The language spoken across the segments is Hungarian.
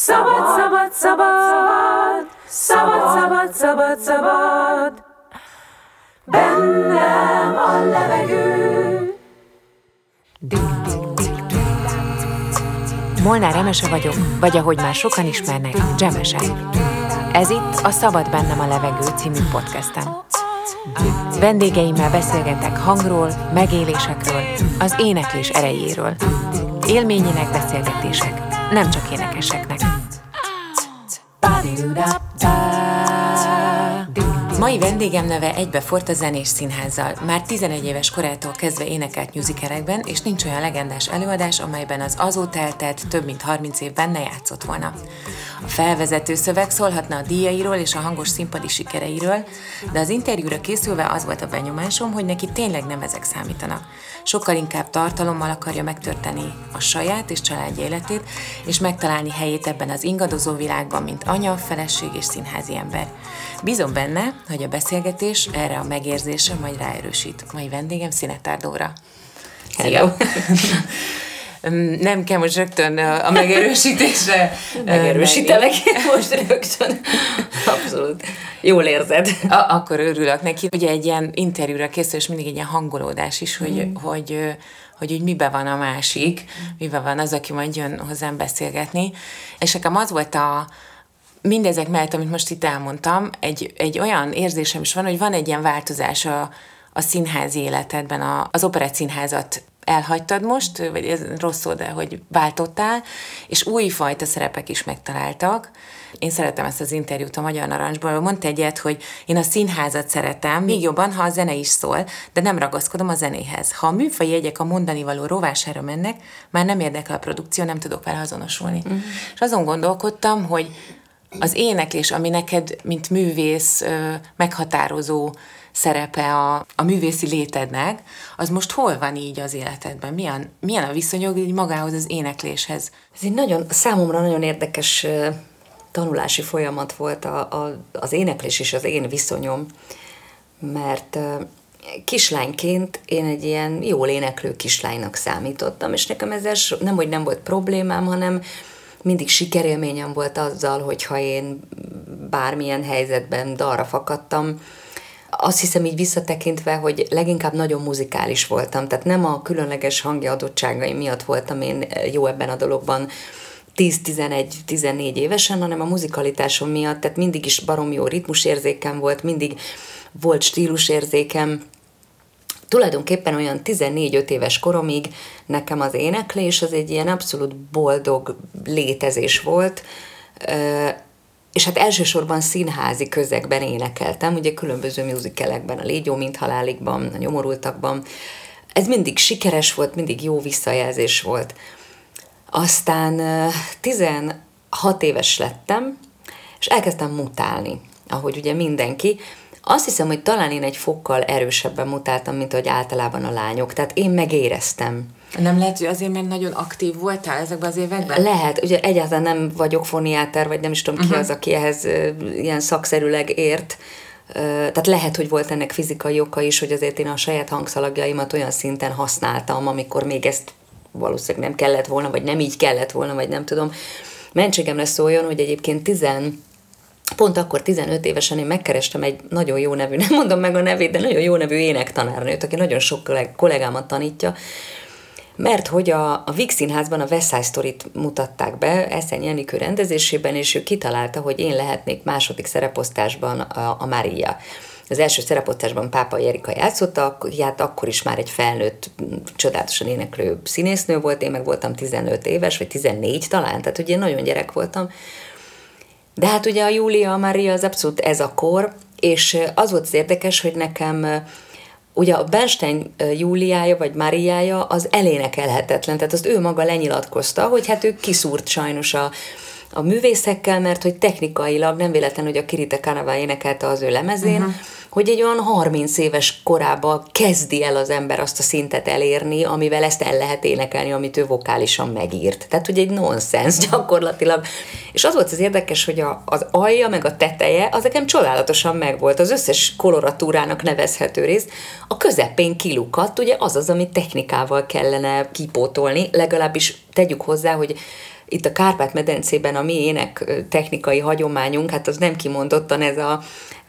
Szabad, szabad, szabad, szabad, szabad, szabad, szabad, bennem a levegő. Molnár Emese vagyok, vagy ahogy már sokan ismernek, Dzsemese. Ez itt a Szabad bennem a levegő című podcastem. Vendégeimmel beszélgetek hangról, megélésekről, az éneklés erejéről. Élményének beszélgetések, nem csak énekeseknek. do da Mai vendégem neve egybefort a zenés színházzal. Már 11 éves korától kezdve énekelt musicalekben, és nincs olyan legendás előadás, amelyben az azóta eltelt több mint 30 évben ne játszott volna. A felvezető szöveg szólhatna a díjairól és a hangos színpadi sikereiről, de az interjúra készülve az volt a benyomásom, hogy neki tényleg nem ezek számítanak. Sokkal inkább tartalommal akarja megtörteni a saját és család életét, és megtalálni helyét ebben az ingadozó világban, mint anya, feleség és színházi ember. Bízom benne, hogy a beszélgetés erre a megérzésre majd ráerősít. Mai vendégem Szinetár Dóra. Hello. Nem kell most rögtön a megerősítésre. Megerősítelek most rögtön. Abszolút. Jól érzed. A, akkor örülök neki. Ugye egy ilyen interjúra készül, és mindig egy ilyen hangolódás is, hogy, mm. hogy, hogy úgy miben van a másik, miben van az, aki majd jön hozzám beszélgetni. És nekem az volt a, mindezek mellett, amit most itt elmondtam, egy, egy olyan érzésem is van, hogy van egy ilyen változás a, a színházi életedben, a, az operett színházat elhagytad most, vagy ez rossz szó, de hogy váltottál, és újfajta szerepek is megtaláltak. Én szeretem ezt az interjút a Magyar Narancsból, mondta egyet, hogy én a színházat szeretem, még jobban, ha a zene is szól, de nem ragaszkodom a zenéhez. Ha a műfai jegyek a mondani való rovására mennek, már nem érdekel a produkció, nem tudok vele azonosulni. Uh-huh. És azon gondolkodtam, hogy az éneklés, ami neked, mint művész, meghatározó szerepe a, a művészi létednek, az most hol van így az életedben? Milyen, milyen a viszonyod így magához az énekléshez? Ez egy nagyon, számomra nagyon érdekes tanulási folyamat volt a, a, az éneklés és az én viszonyom, mert kislányként én egy ilyen jól éneklő kislánynak számítottam, és nekem ezzel nem, hogy nem volt problémám, hanem mindig sikerélményem volt azzal, hogyha én bármilyen helyzetben dalra fakadtam, azt hiszem így visszatekintve, hogy leginkább nagyon muzikális voltam, tehát nem a különleges hangja adottságai miatt voltam én jó ebben a dologban 10-11-14 évesen, hanem a muzikalitásom miatt, tehát mindig is barom jó ritmusérzékem volt, mindig volt stílusérzékem, tulajdonképpen olyan 14-5 éves koromig nekem az éneklés az egy ilyen abszolút boldog létezés volt, és hát elsősorban színházi közegben énekeltem, ugye különböző musicalekben, a Légy jó, mint haláligban, a nyomorultakban. Ez mindig sikeres volt, mindig jó visszajelzés volt. Aztán 16 éves lettem, és elkezdtem mutálni, ahogy ugye mindenki. Azt hiszem, hogy talán én egy fokkal erősebben mutáltam, mint hogy általában a lányok. Tehát én megéreztem. Nem lehet, hogy azért, mert nagyon aktív voltál ezekben az években? Lehet. Ugye egyáltalán nem vagyok foniáter, vagy nem is tudom uh-huh. ki mhm. az, aki ehhez ilyen szakszerűleg ért. Tehát lehet, hogy volt ennek fizikai oka is, hogy azért én a saját hangszalagjaimat olyan szinten használtam, amikor még ezt valószínűleg nem kellett volna, vagy nem így kellett volna, vagy nem tudom. Mentségemre szóljon, hogy egyébként tizen Pont akkor 15 évesen én megkerestem egy nagyon jó nevű, nem mondom meg a nevét, de nagyon jó nevű énektanárnőt, aki nagyon sok kollégámat tanítja, mert hogy a, a Vix Színházban a West Side Story-t mutatták be Eszen Jenikő rendezésében, és ő kitalálta, hogy én lehetnék második szereposztásban a, a Mária. Az első szereposztásban Pápa Erika játszotta, hát akkor is már egy felnőtt, csodálatosan éneklő színésznő volt, én meg voltam 15 éves, vagy 14 talán, tehát ugye nagyon gyerek voltam, de hát ugye a Júlia, a Mária az abszolút ez a kor, és az volt az érdekes, hogy nekem ugye a Bernstein Júliája vagy Máriája az elénekelhetetlen, tehát azt ő maga lenyilatkozta, hogy hát ő kiszúrt sajnos a, a művészekkel, mert hogy technikailag nem véletlen, hogy a Kirite Kanava énekelte az ő lemezén, uh-huh hogy egy olyan 30 éves korában kezdi el az ember azt a szintet elérni, amivel ezt el lehet énekelni, amit ő vokálisan megírt. Tehát, hogy egy nonsens gyakorlatilag. És az volt az érdekes, hogy a, az alja meg a teteje, az nekem csodálatosan megvolt. Az összes koloratúrának nevezhető rész. A közepén kilukadt, ugye az az, amit technikával kellene kipótolni, legalábbis tegyük hozzá, hogy itt a Kárpát-medencében a mi ének technikai hagyományunk, hát az nem kimondottan ez a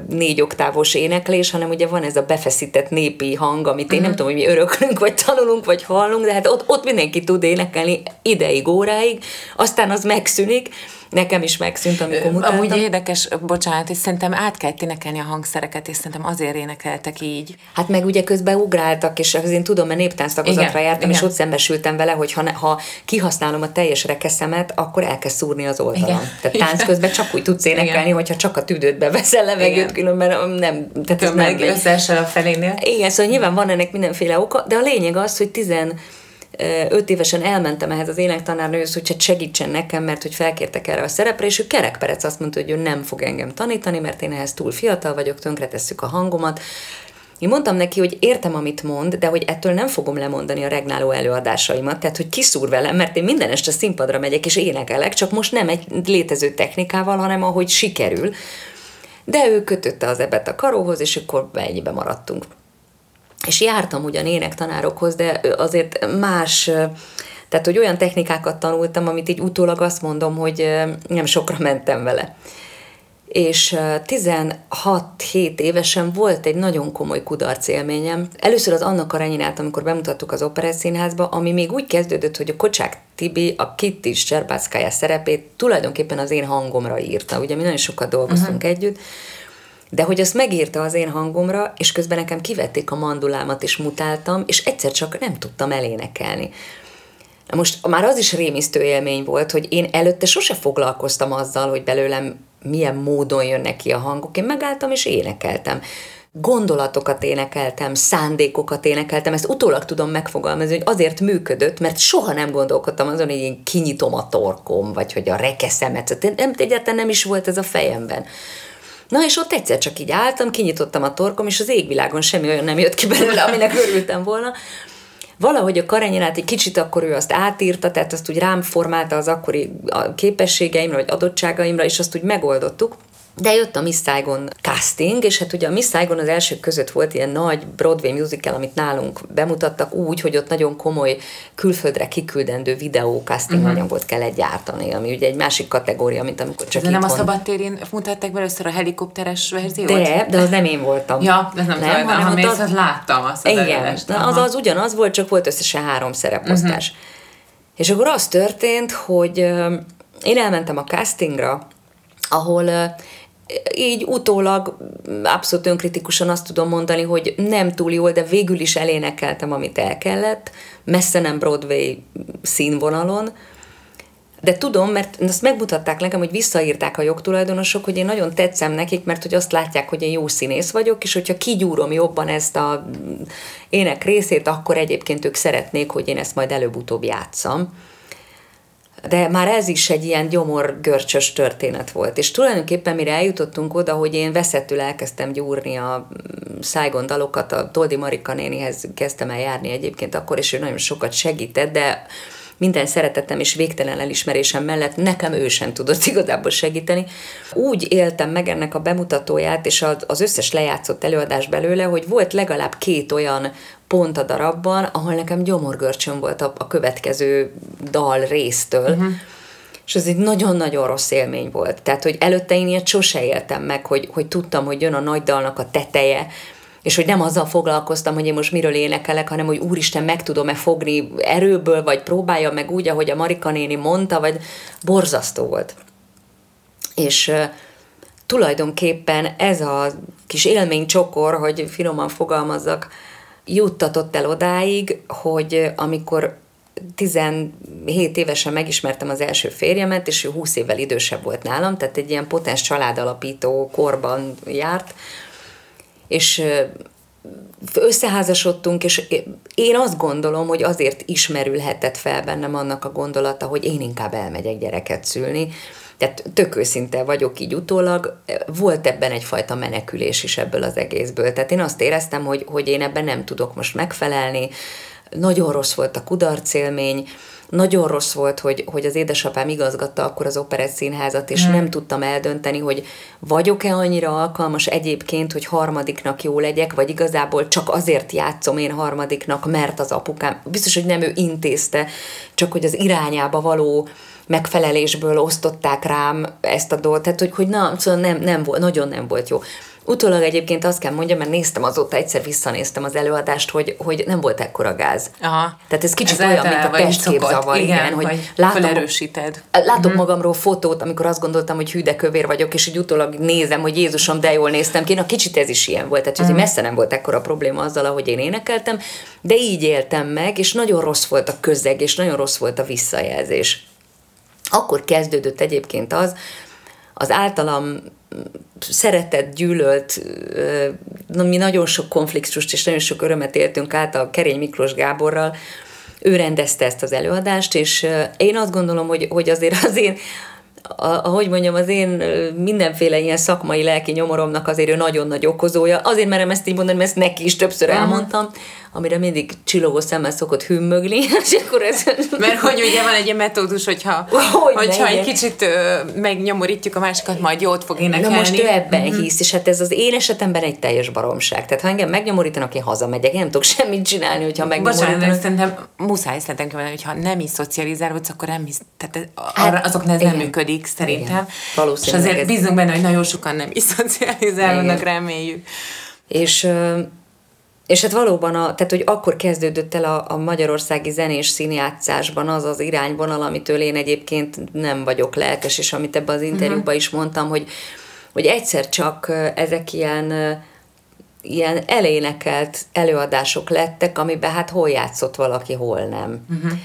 négy oktávos éneklés, hanem ugye van ez a befeszített népi hang, amit én uh-huh. nem tudom, hogy mi öröklünk, vagy tanulunk, vagy hallunk, de hát ott, ott mindenki tud énekelni ideig, óráig, aztán az megszűnik, Nekem is megszűnt, amikor mutattam. Amúgy érdekes, bocsánat, és szerintem át kell énekelni a hangszereket, és szerintem azért énekeltek így. Hát meg ugye közben ugráltak, és az én tudom, mert néptánc tagozatra jártam, igen. és ott szembesültem vele, hogy ha, ne, ha kihasználom a teljes rekeszemet, akkor el kell szúrni az oldalam. Igen. Tehát tánc közben csak úgy tudsz énekelni, igen. hogyha csak a tüdődbe veszel levegőt, különben nem. Tehát ez meg összeesel a felénél. Igen, szóval nyilván van ennek mindenféle oka, de a lényeg az, hogy tizen öt évesen elmentem ehhez az énektanárnőhöz, hogy segítsen nekem, mert hogy felkértek erre a szerepre, és ő kerekperec azt mondta, hogy ő nem fog engem tanítani, mert én ehhez túl fiatal vagyok, tönkretesszük a hangomat. Én mondtam neki, hogy értem, amit mond, de hogy ettől nem fogom lemondani a regnáló előadásaimat, tehát hogy kiszúr velem, mert én minden este színpadra megyek és énekelek, csak most nem egy létező technikával, hanem ahogy sikerül. De ő kötötte az ebet a karóhoz, és akkor ennyibe maradtunk és jártam ugyan énektanárokhoz, de azért más, tehát hogy olyan technikákat tanultam, amit így utólag azt mondom, hogy nem sokra mentem vele. És 16-7 évesen volt egy nagyon komoly kudarc élményem. Először az Anna Karenyinát, amikor bemutattuk az Operett Színházba, ami még úgy kezdődött, hogy a Kocsák Tibi a Kitty Cserbászkája szerepét tulajdonképpen az én hangomra írta. Ugye mi nagyon sokat dolgoztunk uh-huh. együtt, de hogy azt megírta az én hangomra, és közben nekem kivették a mandulámat, és mutáltam, és egyszer csak nem tudtam elénekelni. Most már az is rémisztő élmény volt, hogy én előtte sose foglalkoztam azzal, hogy belőlem milyen módon jönnek ki a hangok. Én megálltam és énekeltem. Gondolatokat énekeltem, szándékokat énekeltem, ezt utólag tudom megfogalmazni, hogy azért működött, mert soha nem gondolkodtam azon, hogy én kinyitom a torkom, vagy hogy a rekeszemet. Nem, egyáltalán nem is volt ez a fejemben. Na és ott egyszer csak így álltam, kinyitottam a torkom, és az égvilágon semmi olyan nem jött ki belőle, aminek örültem volna. Valahogy a Karenyinát egy kicsit akkor ő azt átírta, tehát azt úgy rám formálta az akkori képességeimre, vagy adottságaimra, és azt úgy megoldottuk. De jött a Miss Saigon casting, és hát ugye a Miss Saigon az elsők között volt ilyen nagy Broadway musical, amit nálunk bemutattak úgy, hogy ott nagyon komoly külföldre kiküldendő videó casting uh-huh. anyagot kellett gyártani, ami ugye egy másik kategória, mint amikor csak De nem a szabadtérén mutatták be először a helikopteres verziót? De, de az nem én voltam. Ja, de nem, nem tudom, hanem az, az, láttam azt az Igen, az, az ugyanaz volt, csak volt összesen három szereposztás. Uh-huh. És akkor az történt, hogy én elmentem a castingra, ahol így utólag abszolút önkritikusan azt tudom mondani, hogy nem túl jól, de végül is elénekeltem, amit el kellett, messze nem Broadway színvonalon, de tudom, mert azt megmutatták nekem, hogy visszaírták a jogtulajdonosok, hogy én nagyon tetszem nekik, mert hogy azt látják, hogy én jó színész vagyok, és hogyha kigyúrom jobban ezt a ének részét, akkor egyébként ők szeretnék, hogy én ezt majd előbb-utóbb játszam de már ez is egy ilyen gyomorgörcsös történet volt. És tulajdonképpen mire eljutottunk oda, hogy én veszettül elkezdtem gyúrni a Saigon dalokat, a Toldi Marika nénihez kezdtem el járni egyébként akkor, és ő nagyon sokat segített, de minden szeretettem és végtelen elismerésem mellett nekem ő sem tudott igazából segíteni. Úgy éltem meg ennek a bemutatóját, és az összes lejátszott előadás belőle, hogy volt legalább két olyan pont a darabban, ahol nekem gyomorgörcsön volt a, a következő dal résztől, uh-huh. és ez egy nagyon-nagyon rossz élmény volt. Tehát, hogy előtte én ilyet sose éltem meg, hogy, hogy tudtam, hogy jön a nagy dalnak a teteje, és hogy nem azzal foglalkoztam, hogy én most miről énekelek, hanem hogy úristen, meg tudom-e fogni erőből, vagy próbálja meg úgy, ahogy a Marika néni mondta, vagy borzasztó volt. És tulajdonképpen ez a kis élménycsokor, hogy finoman fogalmazzak, juttatott el odáig, hogy amikor 17 évesen megismertem az első férjemet, és ő 20 évvel idősebb volt nálam, tehát egy ilyen potens családalapító korban járt, és összeházasodtunk, és én azt gondolom, hogy azért ismerülhetett fel bennem annak a gondolata, hogy én inkább elmegyek gyereket szülni, tehát tök őszinte vagyok így utólag, volt ebben egyfajta menekülés is ebből az egészből. Tehát én azt éreztem, hogy, hogy én ebben nem tudok most megfelelni, nagyon rossz volt a kudarcélmény, nagyon rossz volt, hogy, hogy az édesapám igazgatta akkor az operett színházat, és hmm. nem tudtam eldönteni, hogy vagyok-e annyira alkalmas egyébként, hogy harmadiknak jó legyek, vagy igazából csak azért játszom én harmadiknak, mert az apukám, biztos, hogy nem ő intézte, csak hogy az irányába való megfelelésből osztották rám ezt a dolgot, tehát hogy, hogy na, szóval nem, nem volt, nagyon nem volt jó. Utólag egyébként azt kell mondjam, mert néztem azóta, egyszer visszanéztem az előadást, hogy, hogy nem volt ekkora gáz. Aha. Tehát ez kicsit Ez olyan, mint a testképzavar, igen, Igen, hogy látom, felerősíted. Látok uh-huh. magamról fotót, amikor azt gondoltam, hogy hű, de kövér vagyok, és így utólag nézem, hogy Jézusom, de jól néztem ki. Na, kicsit ez is ilyen volt. Tehát, uh-huh. messze nem volt ekkora probléma azzal, ahogy én énekeltem, de így éltem meg, és nagyon rossz volt a közeg, és nagyon rossz volt a visszajelzés. Akkor kezdődött egyébként az, az általam szeretett, gyűlölt, ö, mi nagyon sok konfliktust és nagyon sok örömet éltünk át a Kerény Miklós Gáborral, ő rendezte ezt az előadást, és én azt gondolom, hogy, hogy azért az én ahogy mondjam, az én mindenféle ilyen szakmai lelki nyomoromnak azért ő nagyon nagy okozója. Azért merem ezt így mondani, mert ezt neki is többször elmondtam, amire mindig csillogó szemmel szokott hümmögni, és akkor ez... Mert hogy ugye van egy ilyen metódus, hogyha, Hogy hogyha egy kicsit ö, megnyomorítjuk a másikat, majd jót fog énekelni. Na most ő ebben mm-hmm. hisz, és hát ez az én esetemben egy teljes baromság. Tehát ha engem megnyomorítanak, én hazamegyek, én nem tudok semmit csinálni, hogyha Bocsánat, megnyomorítanak. de szerintem muszáj szerintem kimondani, hogy ha nem is szocializálódsz, akkor nem hisz, tehát Hát, arra, azoknál ez nem működik szerintem. Igen. És Valószínűleg azért ez- bízunk benne, hogy nagyon sokan nem is szocializálódnak, reméljük. És, és hát valóban, a, tehát hogy akkor kezdődött el a, a magyarországi zenés színjátszásban az az irányvonal, amitől én egyébként nem vagyok lelkes, és amit ebben az interjúban is mondtam, hogy, hogy egyszer csak ezek ilyen ilyen elénekelt előadások lettek, amiben hát hol játszott valaki, hol nem. Uh-huh.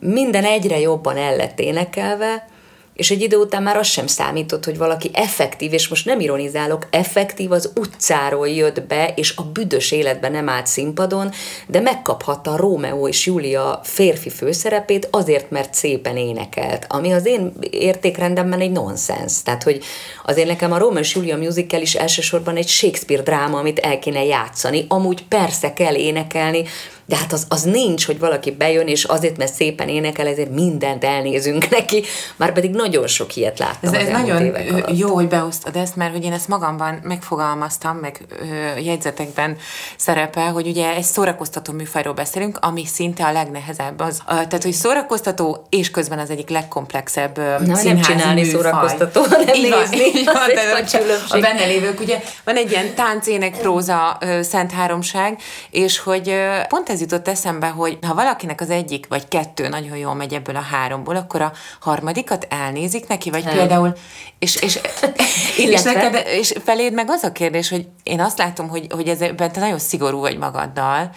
Minden egyre jobban el lett énekelve, és egy idő után már az sem számított, hogy valaki effektív, és most nem ironizálok, effektív az utcáról jött be, és a büdös életben nem állt színpadon, de megkaphatta a Rómeó és Júlia férfi főszerepét azért, mert szépen énekelt, ami az én értékrendemben egy nonsens. Tehát, hogy azért nekem a Rómeó és Júlia musical is elsősorban egy Shakespeare dráma, amit el kéne játszani, amúgy persze kell énekelni, de hát az, az nincs, hogy valaki bejön, és azért, mert szépen énekel, ezért mindent elnézünk neki, már pedig nagyon sok ilyet láttam Ez, ez nagyon évek ö, alatt. jó, hogy beosztod ezt, mert hogy én ezt magamban megfogalmaztam, meg ö, jegyzetekben szerepel, hogy ugye egy szórakoztató műfajról beszélünk, ami szinte a legnehezebb az. Ö, tehát, hogy szórakoztató, és közben az egyik legkomplexebb ö, nem színházi csinálni műfaj. szórakoztató, hanem Így van, nézni. így van, Az a benne lévők, ugye van egy ilyen tánc, ének, próza, ö, szent háromság, és hogy ö, pont ez jutott eszembe, hogy ha valakinek az egyik vagy kettő nagyon jól megy ebből a háromból, akkor a harmadikat elnézik neki, vagy Nem. például, és, és, és, neked, és feléd meg az a kérdés, hogy én azt látom, hogy, hogy ezben te nagyon szigorú vagy magaddal,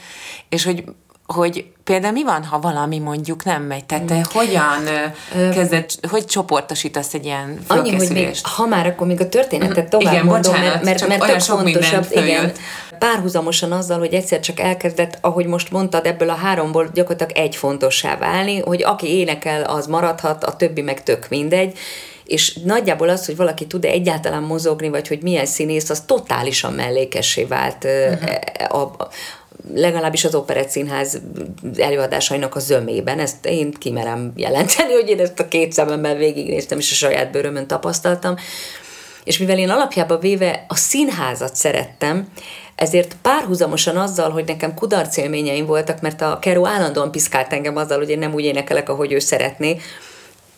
és hogy hogy például mi van, ha valami mondjuk nem megy? Tehát te hogyan ö, kezded, hogy csoportosítasz egy ilyen Annyi, hogy még, ha már akkor még a történetet tovább Igen, mondom, bocsánat, mert, mert, mert tök fontosabb, igen, párhuzamosan azzal, hogy egyszer csak elkezdett, ahogy most mondtad, ebből a háromból gyakorlatilag egy fontossá válni, hogy aki énekel, az maradhat, a többi meg tök mindegy, és nagyjából az, hogy valaki tud-e egyáltalán mozogni, vagy hogy milyen színész, az totálisan mellékessé vált uh-huh. a, a, legalábbis az Operett Színház előadásainak a zömében. Ezt én kimerem jelenteni, hogy én ezt a két szememmel végignéztem, és a saját bőrömön tapasztaltam. És mivel én alapjában véve a színházat szerettem, ezért párhuzamosan azzal, hogy nekem kudarc élményeim voltak, mert a Kero állandóan piszkált engem azzal, hogy én nem úgy énekelek, ahogy ő szeretné,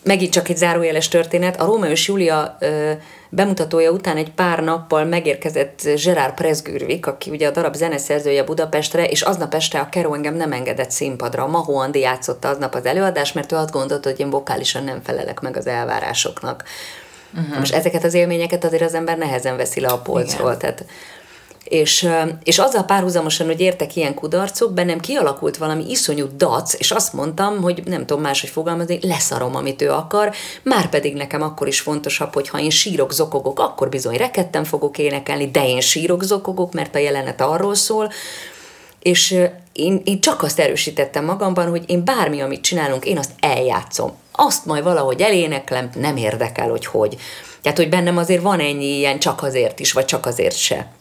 megint csak egy zárójeles történet, a Rómeó és Júlia ö, bemutatója után egy pár nappal megérkezett Gerard Presgürvik, aki ugye a darab zeneszerzője Budapestre, és aznap este a Kero engem nem engedett színpadra. Mahó Andi játszotta aznap az előadást, mert ő azt gondolta, hogy én vokálisan nem felelek meg az elvárásoknak. Uh-huh. Most ezeket az élményeket azért az ember nehezen veszi le a polcról. Tehát, és, és azzal párhuzamosan, hogy értek ilyen kudarcok, bennem kialakult valami iszonyú dac, és azt mondtam, hogy nem tudom máshogy fogalmazni, leszarom, amit ő akar, már pedig nekem akkor is fontosabb, hogy ha én sírok, zokogok, akkor bizony rekedten fogok énekelni, de én sírok, zokogok, mert a jelenet arról szól, és én, én csak azt erősítettem magamban, hogy én bármi, amit csinálunk, én azt eljátszom. Azt majd valahogy eléneklem, nem érdekel, hogy hogy. Tehát, hogy bennem azért van ennyi ilyen csak azért is, vagy csak azért se.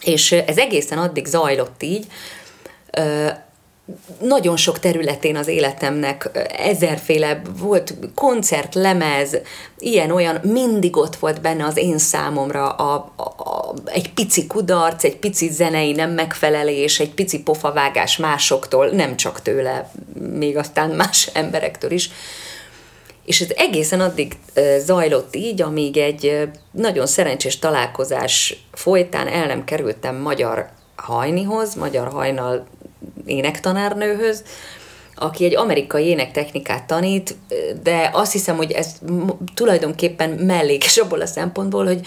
És ez egészen addig zajlott így, nagyon sok területén az életemnek ezerféle volt koncert, lemez, ilyen-olyan, mindig ott volt benne az én számomra a, a, a, egy pici kudarc, egy pici zenei nem megfelelés, egy pici pofavágás másoktól, nem csak tőle, még aztán más emberektől is. És ez egészen addig zajlott így, amíg egy nagyon szerencsés találkozás folytán el nem kerültem magyar hajnihoz, magyar hajnal énektanárnőhöz, aki egy amerikai énektechnikát tanít, de azt hiszem, hogy ez tulajdonképpen mellékes abból a szempontból, hogy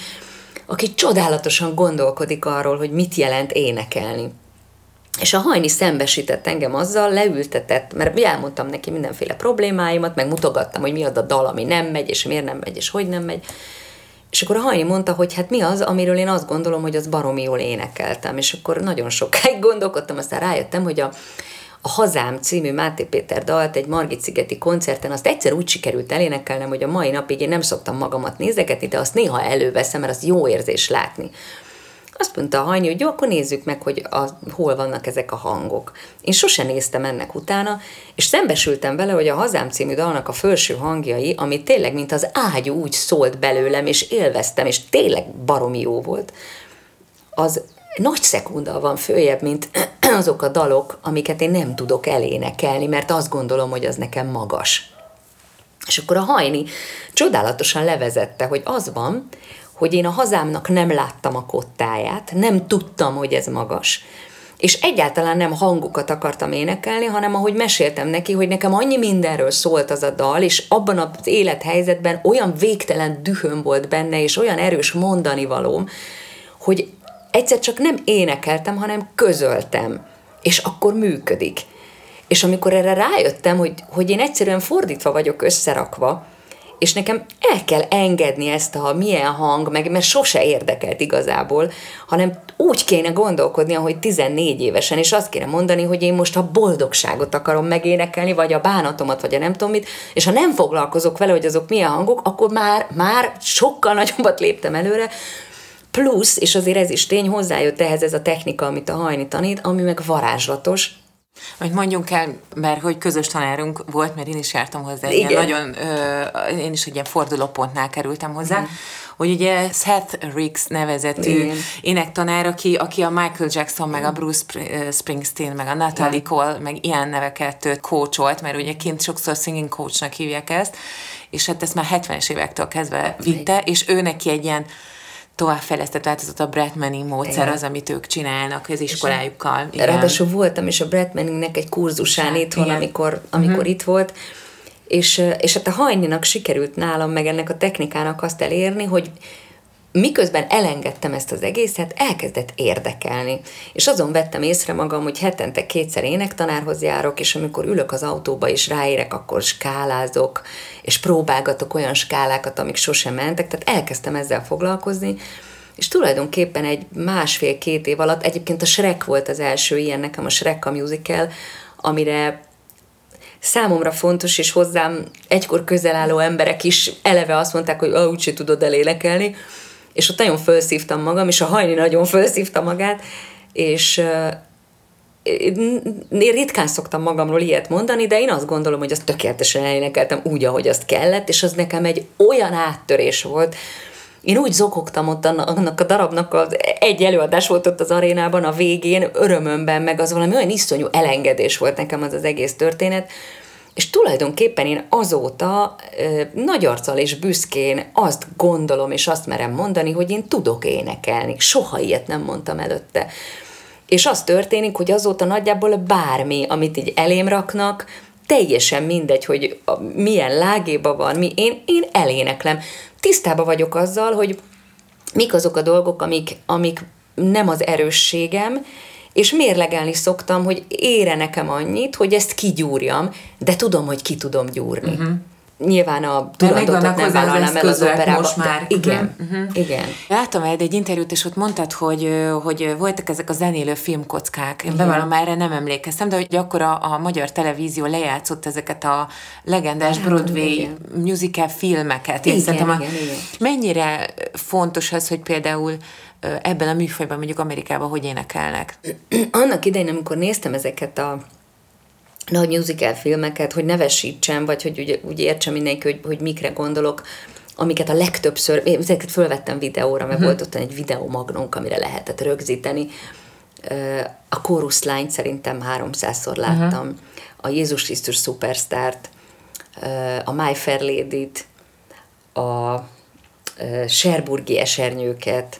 aki csodálatosan gondolkodik arról, hogy mit jelent énekelni. És a hajni szembesített engem azzal, leültetett, mert elmondtam neki mindenféle problémáimat, meg mutogattam, hogy mi az a dal, ami nem megy, és miért nem megy, és hogy nem megy. És akkor a hajni mondta, hogy hát mi az, amiről én azt gondolom, hogy az baromi jól énekeltem. És akkor nagyon sokáig gondolkodtam, aztán rájöttem, hogy a, a Hazám című Máté Péter dalt egy Margit szigeti koncerten, azt egyszer úgy sikerült elénekelnem, hogy a mai napig én nem szoktam magamat nézegetni, de azt néha előveszem, mert az jó érzés látni. Azt mondta a hajni, hogy jó, akkor nézzük meg, hogy a, hol vannak ezek a hangok. Én sose néztem ennek utána, és szembesültem vele, hogy a Hazám című dalnak a felső hangjai, ami tényleg, mint az ágyú úgy szólt belőlem, és élveztem, és tényleg baromi jó volt, az nagy szekunda van följebb, mint azok a dalok, amiket én nem tudok elénekelni, mert azt gondolom, hogy az nekem magas. És akkor a hajni csodálatosan levezette, hogy az van, hogy én a hazámnak nem láttam a kottáját, nem tudtam, hogy ez magas. És egyáltalán nem hangokat akartam énekelni, hanem ahogy meséltem neki, hogy nekem annyi mindenről szólt az a dal, és abban az élethelyzetben olyan végtelen dühöm volt benne, és olyan erős mondani valóm, hogy egyszer csak nem énekeltem, hanem közöltem. És akkor működik. És amikor erre rájöttem, hogy, hogy én egyszerűen fordítva vagyok összerakva, és nekem el kell engedni ezt a milyen hang, meg, mert sose érdekelt igazából, hanem úgy kéne gondolkodni, ahogy 14 évesen, és azt kéne mondani, hogy én most a boldogságot akarom megénekelni, vagy a bánatomat, vagy a nem tudom mit, és ha nem foglalkozok vele, hogy azok milyen hangok, akkor már, már sokkal nagyobbat léptem előre, plusz, és azért ez is tény, hozzájött ehhez ez a technika, amit a hajni tanít, ami meg varázslatos, hogy mondjunk el, mert hogy közös tanárunk volt, mert én is jártam hozzá, Igen. ilyen nagyon, ö, én is egy ilyen fordulópontnál kerültem hozzá, mm. hogy ugye Seth Riggs nevezetű Igen. énektanár, aki, aki a Michael Jackson, meg a Bruce Springsteen, meg a Natalie Igen. Cole, meg ilyen neveket coacholt, mert ugye kint sokszor singing coachnak hívják ezt, és hát ezt már 70-es évektől kezdve vitte, és ő neki egy ilyen továbbfejlesztett változat a Brett Manning módszer Igen. az, amit ők csinálnak az iskolájukkal. Igen. Ráadásul voltam is a Brett Manningnek egy kurzusán hát, itthon, Igen. amikor, amikor uh-huh. itt volt, és, és hát a hajninak sikerült nálam meg ennek a technikának azt elérni, hogy miközben elengedtem ezt az egészet, elkezdett érdekelni. És azon vettem észre magam, hogy hetente kétszer énektanárhoz járok, és amikor ülök az autóba és ráérek, akkor skálázok, és próbálgatok olyan skálákat, amik sosem mentek, tehát elkezdtem ezzel foglalkozni, és tulajdonképpen egy másfél-két év alatt, egyébként a Shrek volt az első ilyen, nekem a Shrek a musical, amire számomra fontos, és hozzám egykor közel álló emberek is eleve azt mondták, hogy úgyse tudod elénekelni, és ott nagyon felszívtam magam, és a hajni nagyon felszívta magát, és én ritkán szoktam magamról ilyet mondani, de én azt gondolom, hogy azt tökéletesen elénekeltem úgy, ahogy azt kellett, és az nekem egy olyan áttörés volt, én úgy zokogtam ott annak a darabnak, az egy előadás volt ott az arénában a végén, örömömben, meg az valami olyan iszonyú elengedés volt nekem az az egész történet, és tulajdonképpen én azóta nagy arccal és büszkén azt gondolom, és azt merem mondani, hogy én tudok énekelni. Soha ilyet nem mondtam előtte. És az történik, hogy azóta nagyjából bármi, amit így elém raknak, teljesen mindegy, hogy milyen lágéba van, mi, én, én eléneklem. Tisztában vagyok azzal, hogy mik azok a dolgok, amik, amik nem az erősségem, és mérlegelni szoktam, hogy ére nekem annyit, hogy ezt kigyúrjam, de tudom, hogy ki tudom gyúrni. Uh-huh. Nyilván a tudatot nem vállalnám el az operába. Most már. Igen, uh-huh. igen. Láttam egy, egy interjút, és ott mondtad, hogy, hogy voltak ezek a zenélő filmkockák. Én bevallom, erre nem emlékeztem, de hogy akkor a, a magyar televízió lejátszott ezeket a legendás Broadway igen. musical filmeket. Igen, igen, a, igen. Mennyire fontos az, hogy például ebben a műfajban, mondjuk Amerikában, hogy énekelnek? Annak idején, amikor néztem ezeket a nagy musical filmeket, hogy nevesítsem, vagy hogy úgy, úgy értsem mindenki, hogy, hogy mikre gondolok, amiket a legtöbbször, én ezeket fölvettem videóra, mert uh-huh. volt ott egy videómagnónk, amire lehetett rögzíteni. A Line szerintem 300-szor láttam, uh-huh. a Jézus Krisztus Superstárt, a My Fair Lady-t, a Serburgi esernyőket,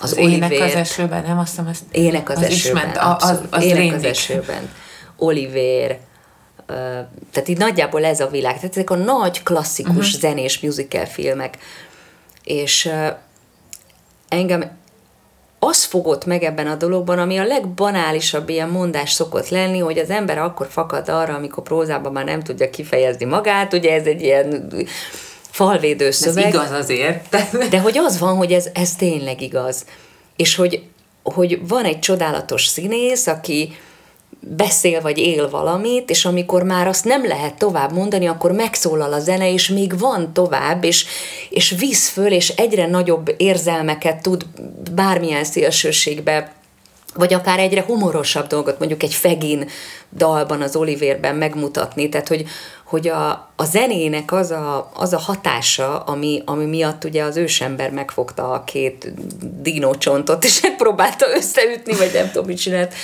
az, az ének az esőben, nem? Azt hiszem, azt ének az, az esőben, ment, az, az, az ének az esőben, Oliver, tehát így nagyjából ez a világ, tehát ezek a nagy klasszikus uh-huh. zenés musical filmek, és engem az fogott meg ebben a dologban, ami a legbanálisabb ilyen mondás szokott lenni, hogy az ember akkor fakad arra, amikor prózában már nem tudja kifejezni magát, ugye ez egy ilyen falvédő szöveg. Ez igaz azért. De hogy az van, hogy ez, ez tényleg igaz. És hogy, hogy van egy csodálatos színész, aki, beszél vagy él valamit, és amikor már azt nem lehet tovább mondani, akkor megszólal a zene, és még van tovább, és, és visz föl, és egyre nagyobb érzelmeket tud bármilyen szélsőségbe vagy akár egyre humorosabb dolgot, mondjuk egy Fegin dalban, az Oliverben megmutatni, tehát hogy, hogy a, a zenének az a, az a hatása, ami, ami miatt ugye az ősember megfogta a két dinócsontot, és próbálta összeütni, vagy nem tudom, mit csinált,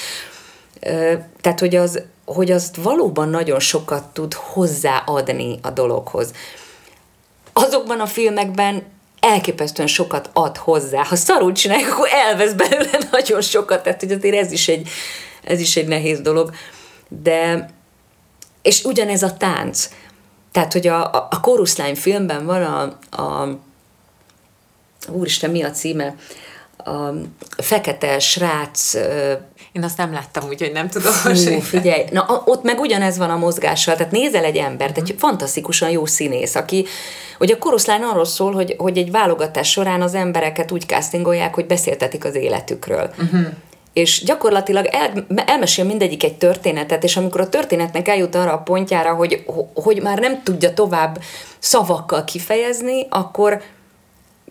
tehát, hogy az, hogy azt valóban nagyon sokat tud hozzáadni a dologhoz. Azokban a filmekben elképesztően sokat ad hozzá. Ha szarul csinálják, akkor elvesz belőle nagyon sokat, tehát hogy azért ez is egy, ez is egy nehéz dolog. De, és ugyanez a tánc. Tehát, hogy a, a, a Line filmben van a, a úristen, mi a címe? A fekete srác én azt nem láttam, úgyhogy nem tudom. Fú, figyelj, na ott meg ugyanez van a mozgással, tehát nézel egy embert, egy fantasztikusan jó színész, aki, hogy a koroszlány arról szól, hogy, hogy egy válogatás során az embereket úgy castingolják, hogy beszéltetik az életükről. Uh-huh és gyakorlatilag el, elmesél mindegyik egy történetet, és amikor a történetnek eljut arra a pontjára, hogy, hogy már nem tudja tovább szavakkal kifejezni, akkor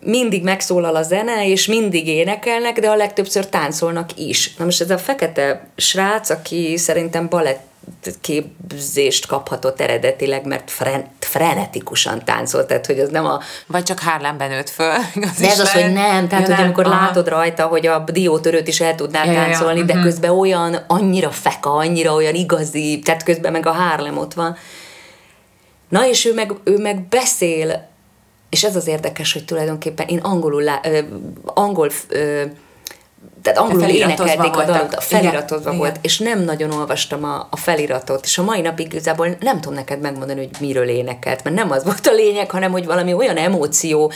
mindig megszólal a zene, és mindig énekelnek, de a legtöbbször táncolnak is. Na most ez a fekete srác, aki szerintem balett képzést kaphatott eredetileg, mert fren, frenetikusan táncolt, tehát hogy az nem a... Vagy csak Harlemben nőtt föl. Az de ez az, hogy nem, tehát ja, hogy nem, amikor aha. látod rajta, hogy a diótörőt is el tudnál ja, táncolni, ja, ja. de uh-huh. közben olyan, annyira feka, annyira olyan igazi, tehát közben meg a Harlem ott van. Na és ő meg, ő meg beszél és ez az érdekes, hogy tulajdonképpen én angolul, lá, ö, angol, ö, tehát angolul énekelték a dalt, feliratozva Igen. volt, Igen. és nem nagyon olvastam a, a feliratot, és a mai napig igazából nem tudom neked megmondani, hogy miről énekelt, mert nem az volt a lényeg, hanem hogy valami olyan emóció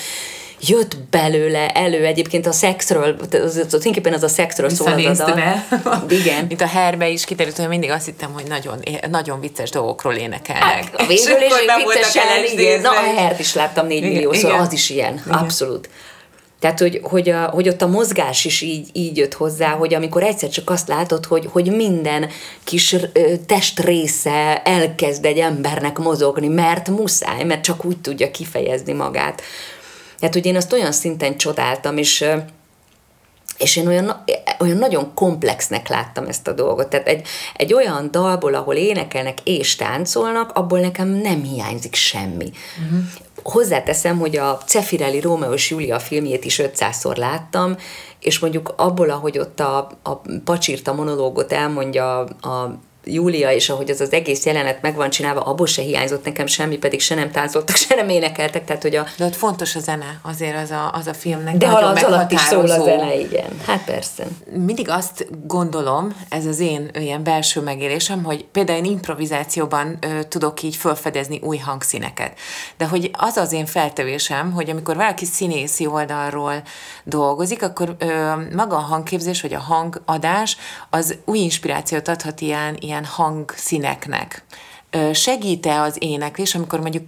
jött belőle elő egyébként a szexről, az, az, tulajdonképpen az a szexről szól az a Igen. Mint a herbe is kiderült, hogy mindig azt hittem, hogy nagyon, nagyon vicces dolgokról énekelnek. Hát, a végül is viccesen, igen. Na, a hert is láttam négy milliószor, az is ilyen, igen. abszolút. Tehát, hogy, hogy, a, hogy ott a mozgás is így, így jött hozzá, hogy amikor egyszer csak azt látod, hogy, hogy minden kis testrésze elkezd egy embernek mozogni, mert muszáj, mert csak úgy tudja kifejezni magát. Tehát, hogy én azt olyan szinten csodáltam, és és én olyan, olyan nagyon komplexnek láttam ezt a dolgot. Tehát egy, egy olyan dalból, ahol énekelnek és táncolnak, abból nekem nem hiányzik semmi. Uh-huh. Hozzáteszem, hogy a Cefirelli Rómeó és Júlia filmjét is 500-szor láttam, és mondjuk abból, ahogy ott a, a pacsírta monológot elmondja a Júlia, és ahogy az az egész jelenet meg van csinálva, abból se hiányzott nekem semmi, pedig se nem táncoltak, se nem énekeltek, tehát hogy a... De ott fontos a zene, azért az a, az a filmnek De nagyon az alatt is szól a zene, igen. Hát persze. Mindig azt gondolom, ez az én ilyen belső megélésem, hogy például én improvizációban ö, tudok így felfedezni új hangszíneket. De hogy az az én feltevésem, hogy amikor valaki színészi oldalról dolgozik, akkor ö, maga a hangképzés, vagy a hangadás, az új inspirációt adhat ilyen, ilyen hangszíneknek. Segít-e az éneklés, amikor mondjuk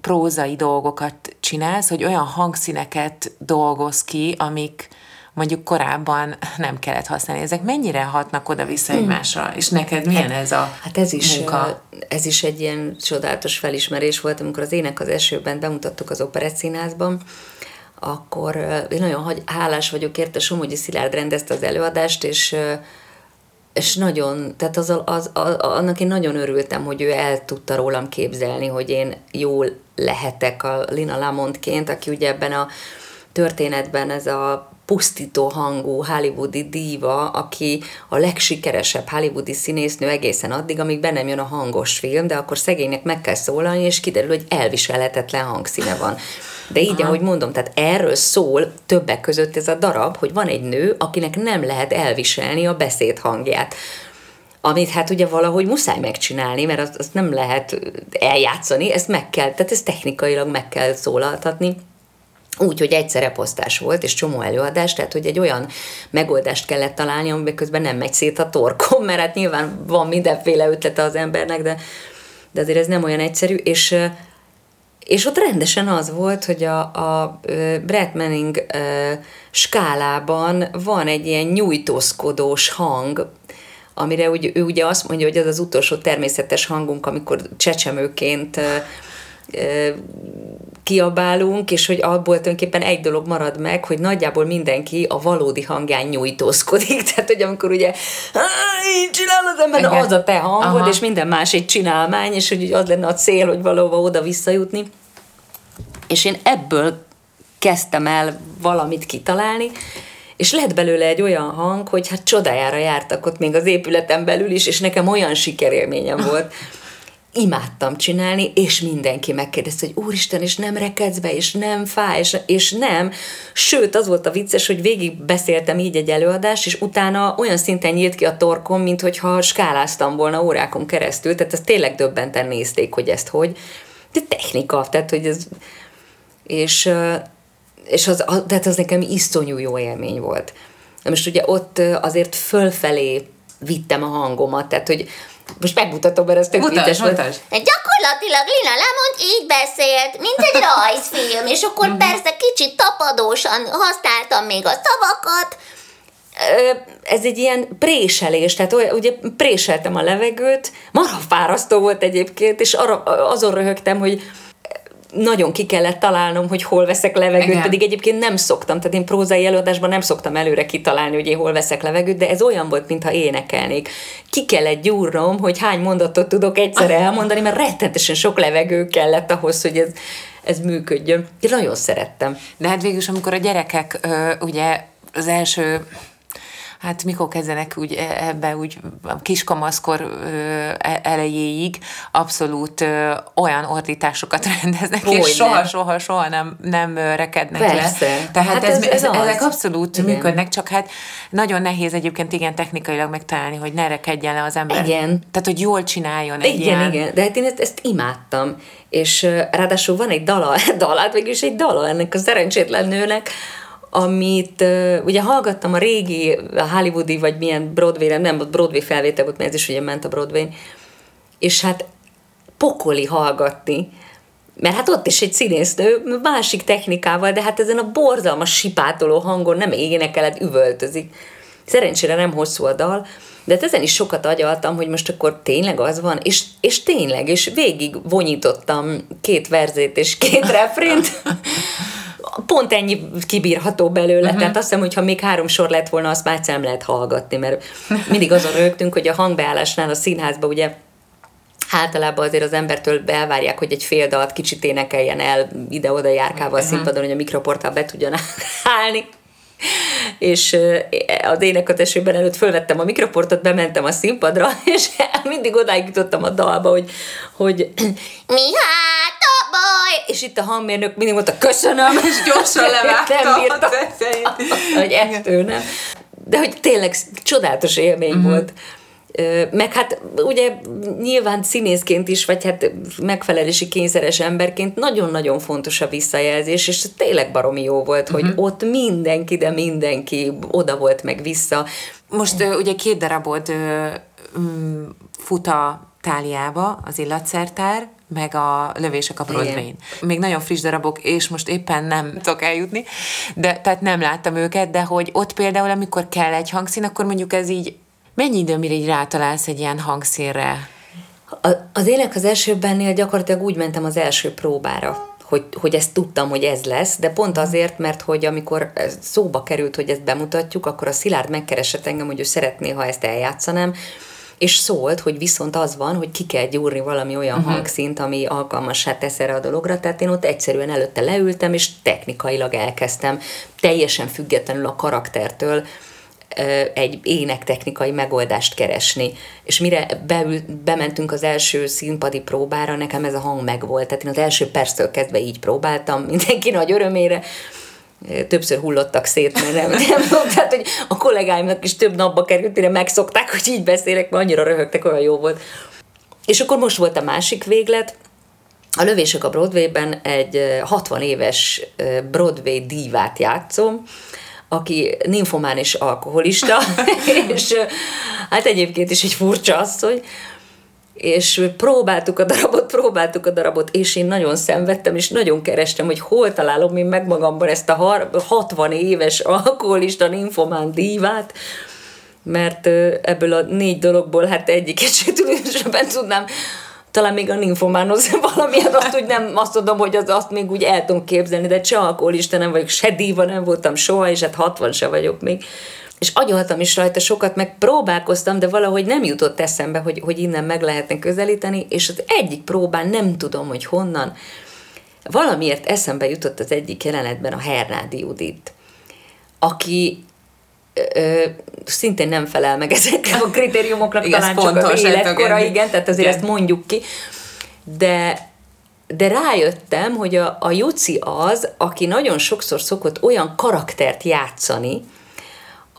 prózai dolgokat csinálsz, hogy olyan hangszíneket dolgoz ki, amik mondjuk korábban nem kellett használni. Ezek mennyire hatnak oda-vissza hmm. egymásra? És neked milyen hát, ez a Hát ez is, munka? ez is egy ilyen csodálatos felismerés volt, amikor az Ének az esőben bemutattuk az Operett Színházban, akkor én nagyon hálás vagyok érte, Somogyi Szilárd rendezte az előadást, és és nagyon, tehát az, az, az, annak én nagyon örültem, hogy ő el tudta rólam képzelni, hogy én jól lehetek a Lina Lamontként, aki ugye ebben a történetben ez a pusztító hangú hollywoodi díva, aki a legsikeresebb hollywoodi színésznő egészen addig, amíg be nem jön a hangos film, de akkor szegénynek meg kell szólalni, és kiderül, hogy elviselhetetlen hangszíne van. De így, Aha. ahogy mondom, tehát erről szól többek között ez a darab, hogy van egy nő, akinek nem lehet elviselni a beszéd hangját amit hát ugye valahogy muszáj megcsinálni, mert azt, azt nem lehet eljátszani, ezt meg kell, tehát ezt technikailag meg kell szólaltatni. Úgy, hogy egyszerre posztás volt, és csomó előadás, tehát hogy egy olyan megoldást kellett találni, amiben közben nem megy szét a torkom, mert hát nyilván van mindenféle ötlete az embernek, de, de azért ez nem olyan egyszerű, és és ott rendesen az volt, hogy a, a Brett Manning skálában van egy ilyen nyújtózkodós hang, amire úgy, ő ugye azt mondja, hogy ez az utolsó természetes hangunk, amikor csecsemőként kiabálunk, és hogy abból tulajdonképpen egy dolog marad meg, hogy nagyjából mindenki a valódi hangján nyújtózkodik. Tehát, hogy amikor ugye így csinál az ember, az a te hangod, Aha. és minden más egy csinálmány, és hogy az lenne a cél, hogy valóban oda visszajutni. És én ebből kezdtem el valamit kitalálni, és lett belőle egy olyan hang, hogy hát csodájára jártak ott még az épületen belül is, és nekem olyan sikerélményem volt. Imádtam csinálni, és mindenki megkérdezte, hogy úristen, és nem rekedsz be, és nem fáj, és, és nem. Sőt, az volt a vicces, hogy végig beszéltem így egy előadást, és utána olyan szinten nyílt ki a torkom, mint hogyha skáláztam volna órákon keresztül, tehát ezt tényleg döbbenten nézték, hogy ezt hogy. De technika, tehát hogy ez... És és az, tehát az nekem iszonyú jó élmény volt. Most ugye ott azért fölfelé vittem a hangomat, tehát hogy most megmutatom, mert ez tök mutas, vicces volt. Gyakorlatilag Lina Lemond így beszélt, mint egy rajzfilm, és akkor mhm. persze kicsit tapadósan használtam még a szavakat, ez egy ilyen préselés, tehát ugye préseltem a levegőt, marha fárasztó volt egyébként, és arra, azon röhögtem, hogy nagyon ki kellett találnom, hogy hol veszek levegőt, Igen. pedig egyébként nem szoktam, tehát én prózai előadásban nem szoktam előre kitalálni, hogy én hol veszek levegőt, de ez olyan volt, mintha énekelnék. Ki kellett gyúrnom, hogy hány mondatot tudok egyszerre elmondani, mert rettenetesen sok levegő kellett ahhoz, hogy ez, ez működjön. Én nagyon szerettem. De hát végül amikor a gyerekek ugye az első hát mikor kezdenek úgy e, ebbe úgy kiskamaszkor e, elejéig abszolút olyan ordításokat rendeznek, Hogy és soha-soha-soha nem, nem rekednek Persze. le. Tehát hát ez, ez, ez ezek abszolút igen. működnek, csak hát nagyon nehéz egyébként igen technikailag megtalálni, hogy ne rekedjen le az ember. Igen. Tehát, hogy jól csináljon egy Igen, ilyen... igen. De hát én ezt, ezt imádtam. És ráadásul van egy dala, dalát, végülis egy dala ennek a szerencsétlen nőnek, amit ugye hallgattam a régi a Hollywoodi, vagy milyen Broadway, nem, ott Broadway felvétel volt, mert ez is ugye ment a Broadway, és hát pokoli hallgatni, mert hát ott is egy színésznő, másik technikával, de hát ezen a borzalmas sipátoló hangon nem énekeled, üvöltözik. Szerencsére nem hosszú a dal, de hát ezen is sokat agyaltam, hogy most akkor tényleg az van, és, és tényleg, és végig vonyítottam két verzét és két refrént, pont ennyi kibírható belőle, uh-huh. tehát azt hiszem, hogy ha még három sor lett volna, azt már nem lehet hallgatni, mert mindig azon rögtünk, hogy a hangbeállásnál a színházban ugye általában azért az embertől elvárják, hogy egy fél dalt kicsit énekeljen el ide-oda járkával uh-huh. a színpadon, hogy a mikroportál be tudjon állni és az énekatesőben előtt fölvettem a mikroportot, bementem a színpadra, és mindig odáig jutottam a dalba, hogy, hogy mi hát a baj? És itt a hangmérnök mindig mondta, köszönöm, és gyorsan levágta nem bírta, hogy ezt ő nem. De hogy tényleg csodálatos élmény uh-huh. volt. Meg hát ugye nyilván színészként is, vagy hát megfelelési kényszeres emberként nagyon-nagyon fontos a visszajelzés, és tényleg baromi jó volt, hogy uh-huh. ott mindenki, de mindenki oda volt meg vissza. Most uh, ugye két darabod uh, fut a táliába, az illatszertár, meg a lövések a broadway Még nagyon friss darabok, és most éppen nem tudok eljutni, de tehát nem láttam őket, de hogy ott például, amikor kell egy hangszín, akkor mondjuk ez így Mennyi idő, mire így rátalálsz egy ilyen hangszínre? A, az ének az elsőbbennél gyakorlatilag úgy mentem az első próbára, hogy, hogy ezt tudtam, hogy ez lesz, de pont azért, mert hogy amikor szóba került, hogy ezt bemutatjuk, akkor a Szilárd megkeresett engem, hogy ő szeretné, ha ezt eljátszanám, és szólt, hogy viszont az van, hogy ki kell gyúrni valami olyan uh-huh. hangszint, ami alkalmassá tesz erre a dologra, tehát én ott egyszerűen előtte leültem, és technikailag elkezdtem teljesen függetlenül a karaktertől egy énektechnikai megoldást keresni. És mire beül, bementünk az első színpadi próbára, nekem ez a hang megvolt. Tehát én az első perctől kezdve így próbáltam, mindenki nagy örömére, többször hullottak szét, mert nem, nem tehát, hogy a kollégáimnak is több napba került, mire megszokták, hogy így beszélek, mert annyira röhögtek, olyan jó volt. És akkor most volt a másik véglet, a Lövések a Broadway-ben egy 60 éves Broadway dívát játszom, aki ninfomán és alkoholista, és hát egyébként is egy furcsa asszony, és próbáltuk a darabot, próbáltuk a darabot, és én nagyon szenvedtem, és nagyon kerestem, hogy hol találom én meg magamban ezt a 60 éves alkoholista ninfomán dívát, mert ebből a négy dologból hát egyiket se tudnám talán még a ninfománoz valamilyen, azt úgy nem, azt tudom, hogy az, azt még úgy el tudom képzelni, de se alkoholista nem vagyok, se díva nem voltam soha, és hát 60 se vagyok még. És agyaltam is rajta sokat, meg próbálkoztam, de valahogy nem jutott eszembe, hogy, hogy innen meg lehetne közelíteni, és az egyik próbán nem tudom, hogy honnan, valamiért eszembe jutott az egyik jelenetben a Hernádi Judit, aki ö, szintén nem felel meg ezeknek a kritériumoknak, igen, talán csak az életkora, igen, tehát azért igen. ezt mondjuk ki. De, de rájöttem, hogy a, a Juci az, aki nagyon sokszor szokott olyan karaktert játszani,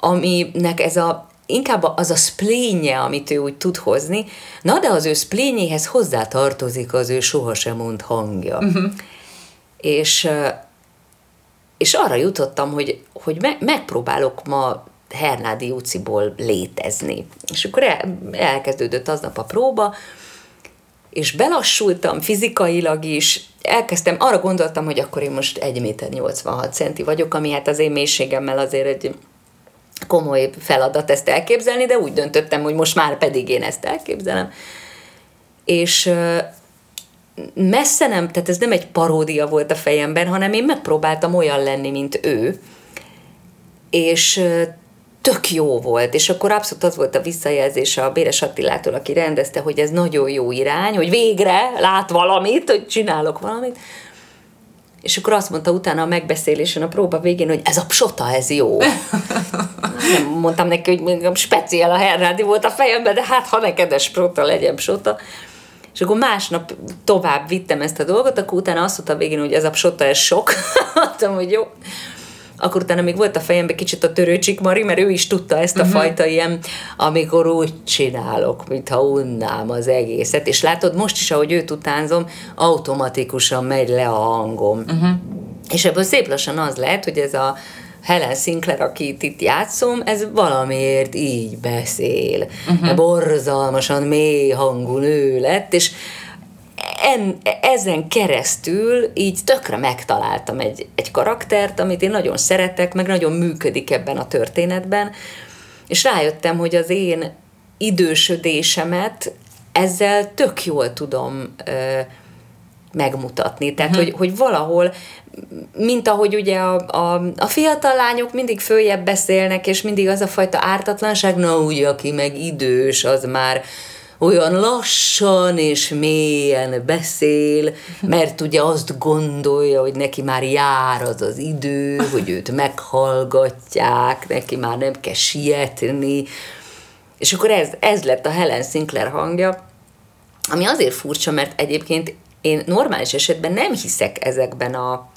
aminek ez a inkább az a splénye, amit ő úgy tud hozni, na de az ő splényéhez hozzá tartozik az ő sohasem mond hangja. Uh-huh. És és arra jutottam, hogy, hogy me, megpróbálok ma Hernádi Uciból létezni. És akkor el, elkezdődött aznap a próba, és belassultam fizikailag is, elkezdtem, arra gondoltam, hogy akkor én most 1 méter 86 centi vagyok, ami hát az én mélységemmel azért egy komoly feladat ezt elképzelni, de úgy döntöttem, hogy most már pedig én ezt elképzelem. És messze nem, tehát ez nem egy paródia volt a fejemben, hanem én megpróbáltam olyan lenni, mint ő, és tök jó volt, és akkor abszolút az volt a visszajelzése a Béres Attilától, aki rendezte, hogy ez nagyon jó irány, hogy végre lát valamit, hogy csinálok valamit, és akkor azt mondta utána a megbeszélésen, a próba végén, hogy ez a psota, ez jó. Nem mondtam neki, hogy speciál a Hernádi volt a fejemben, de hát ha neked ez psota, legyen psota. És akkor másnap tovább vittem ezt a dolgot, akkor utána azt mondta végén, hogy ez a psota, ez sok. Mondtam, hogy jó. Akkor utána még volt a fejemben kicsit a törőcsik Mari, mert ő is tudta ezt a uh-huh. fajta ilyen, amikor úgy csinálok, mintha unnám az egészet. És látod, most is, ahogy őt utánzom, automatikusan megy le a hangom. Uh-huh. És ebből szép lassan az lehet, hogy ez a Helen Sinclair, akit itt játszom, ez valamiért így beszél. Uh-huh. Borzalmasan mély hangú nő lett, és en, ezen keresztül így tökre megtaláltam egy, egy karaktert, amit én nagyon szeretek, meg nagyon működik ebben a történetben, és rájöttem, hogy az én idősödésemet ezzel tök jól tudom ö, megmutatni. Tehát, uh-huh. hogy, hogy valahol, mint ahogy ugye a, a, a fiatal lányok mindig följebb beszélnek, és mindig az a fajta ártatlanság, na úgy, aki meg idős, az már olyan lassan és mélyen beszél, mert ugye azt gondolja, hogy neki már jár az az idő, hogy őt meghallgatják, neki már nem kell sietni. És akkor ez, ez lett a Helen Sinclair hangja, ami azért furcsa, mert egyébként én normális esetben nem hiszek ezekben a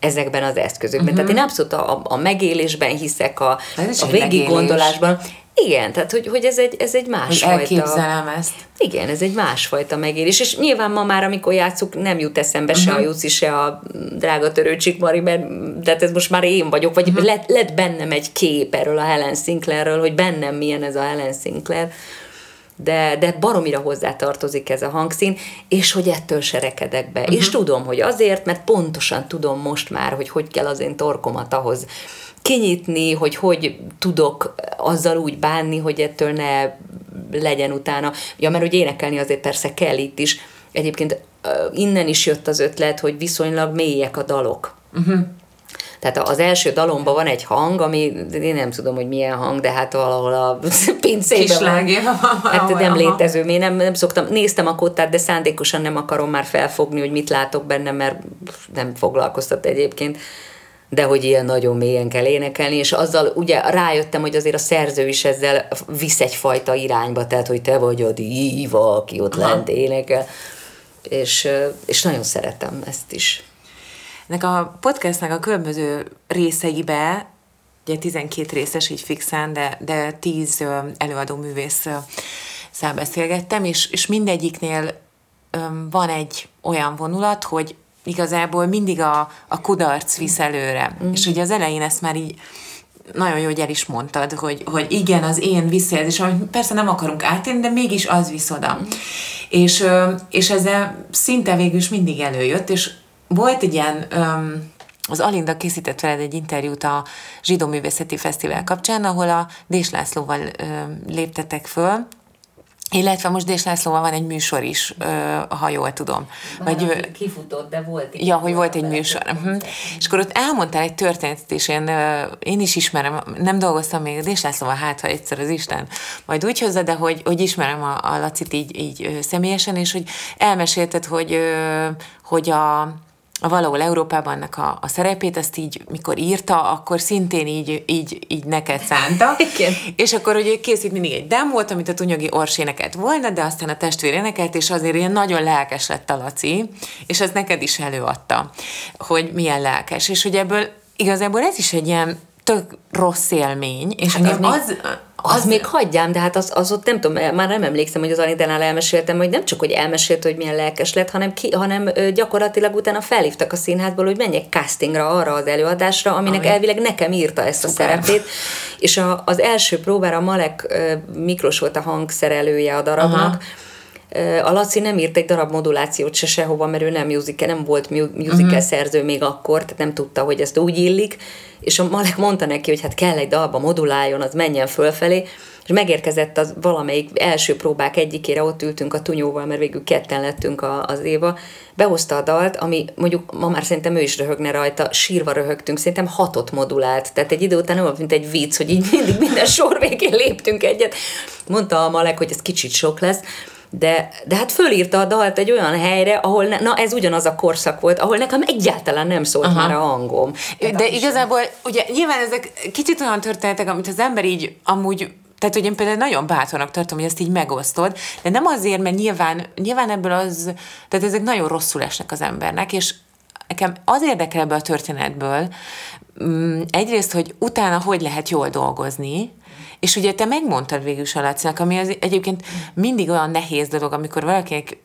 ezekben az eszközökben. Uh-huh. Tehát én abszolút a, a megélésben hiszek, a, a végig gondolásban. Igen, tehát hogy, hogy ez egy, ez egy másfajta... Elképzelem ezt. Igen, ez egy másfajta megélés. És nyilván ma már, amikor játszuk, nem jut eszembe uh-huh. se a mhm. Juci, se a drága törőcsik Mari, mert tehát ez most már én vagyok, vagy uh-huh. lett, lett bennem egy kép erről a Helen Sinclairről, hogy bennem milyen ez a Helen Sinclair de, de baromira hozzá tartozik ez a hangszín, és hogy ettől se rekedek be. Uh-huh. És tudom, hogy azért, mert pontosan tudom most már, hogy hogy kell az én torkomat ahhoz kinyitni, hogy hogy tudok azzal úgy bánni, hogy ettől ne legyen utána. Ja, mert hogy énekelni azért persze kell itt is. Egyébként innen is jött az ötlet, hogy viszonylag mélyek a dalok. Uh-huh. Tehát az első dalomban van egy hang, ami én nem tudom, hogy milyen hang, de hát valahol a pincében Kislágja. Hát nem létező, én nem, nem szoktam, néztem a kottát, de szándékosan nem akarom már felfogni, hogy mit látok benne, mert nem foglalkoztat egyébként de hogy ilyen nagyon mélyen kell énekelni, és azzal ugye rájöttem, hogy azért a szerző is ezzel visz egyfajta irányba, tehát hogy te vagy a díva, aki ott Aha. lent énekel, és, és nagyon szeretem ezt is. Ennek a podcastnak a különböző részeibe, ugye 12 részes így fixen, de, de 10 előadó művész beszélgettem, és, és mindegyiknél van egy olyan vonulat, hogy igazából mindig a, a kudarc visz előre. Mm. És ugye az elején ezt már így nagyon jó, hogy el is mondtad, hogy, hogy igen, az én visszajelzés, amit persze nem akarunk átélni, de mégis az visz oda. Mm. És, és ezzel szinte végül is mindig előjött, és volt egy ilyen, az Alinda készített veled egy interjút a Zsidó Művészeti Fesztivál kapcsán, ahol a Dés Lászlóval léptetek föl, illetve most Dés Lászlóval van egy műsor is, ha jól tudom. Vagy, kifutott, de volt. Ja, hogy volt egy műsor. Uh-huh. És akkor ott elmondtál egy történetet, és én, én is ismerem, nem dolgoztam még Dés Lászlóval, hát ha egyszer az Isten majd úgy hozza, de hogy, hogy ismerem a, a Lacit így, így személyesen, és hogy elmesélted, hogy, hogy a a valahol Európában ennek a, a szerepét, ezt így, mikor írta, akkor szintén így, így, így neked szánta. Igen. És akkor ugye készít mindig egy demót, amit a Tunyogi Ors énekelt volna, de aztán a testvér énekelt, és azért ilyen nagyon lelkes lett a Laci, és ez neked is előadta, hogy milyen lelkes. És hogy ebből igazából ez is egy ilyen tök rossz élmény, és hát az, az, az, az még hagyjám, de hát az, az ott nem tudom, már nem emlékszem, hogy az Anitánál elmeséltem, hogy nem csak, hogy elmesélt, hogy milyen lelkes lett, hanem, ki, hanem gyakorlatilag utána felhívtak a színházból, hogy menjek castingra arra az előadásra, aminek Ami. elvileg nekem írta ezt Szuper. a szerepét, és a, az első próbára Malek Miklós volt a hangszerelője a darabnak, Aha a Laci nem írt egy darab modulációt se sehova, mert ő nem musical, nem volt musical uh-huh. szerző még akkor, tehát nem tudta, hogy ezt úgy illik, és a Malek mondta neki, hogy hát kell egy dalba moduláljon, az menjen fölfelé, és megérkezett az valamelyik első próbák egyikére, ott ültünk a tunyóval, mert végül ketten lettünk a, az Éva, behozta a dalt, ami mondjuk ma már szerintem ő is röhögne rajta, sírva röhögtünk, szerintem hatot modulált, tehát egy idő után volt, mint egy vicc, hogy így mindig minden sor végén léptünk egyet. Mondta a Malek, hogy ez kicsit sok lesz, de, de hát fölírta a dalt egy olyan helyre, ahol, ne, na ez ugyanaz a korszak volt, ahol nekem egyáltalán nem szólt Aha. már a hangom. Hát de igazából, ugye nyilván ezek kicsit olyan történetek, amit az ember így amúgy tehát, hogy én például nagyon bátornak tartom, hogy ezt így megosztod, de nem azért, mert nyilván, nyilván ebből az, tehát ezek nagyon rosszul esnek az embernek, és nekem az érdekel ebből a történetből, mm, egyrészt, hogy utána hogy lehet jól dolgozni, és ugye te megmondtad végül is a Lacinak, ami az egyébként mindig olyan nehéz dolog, amikor valakinek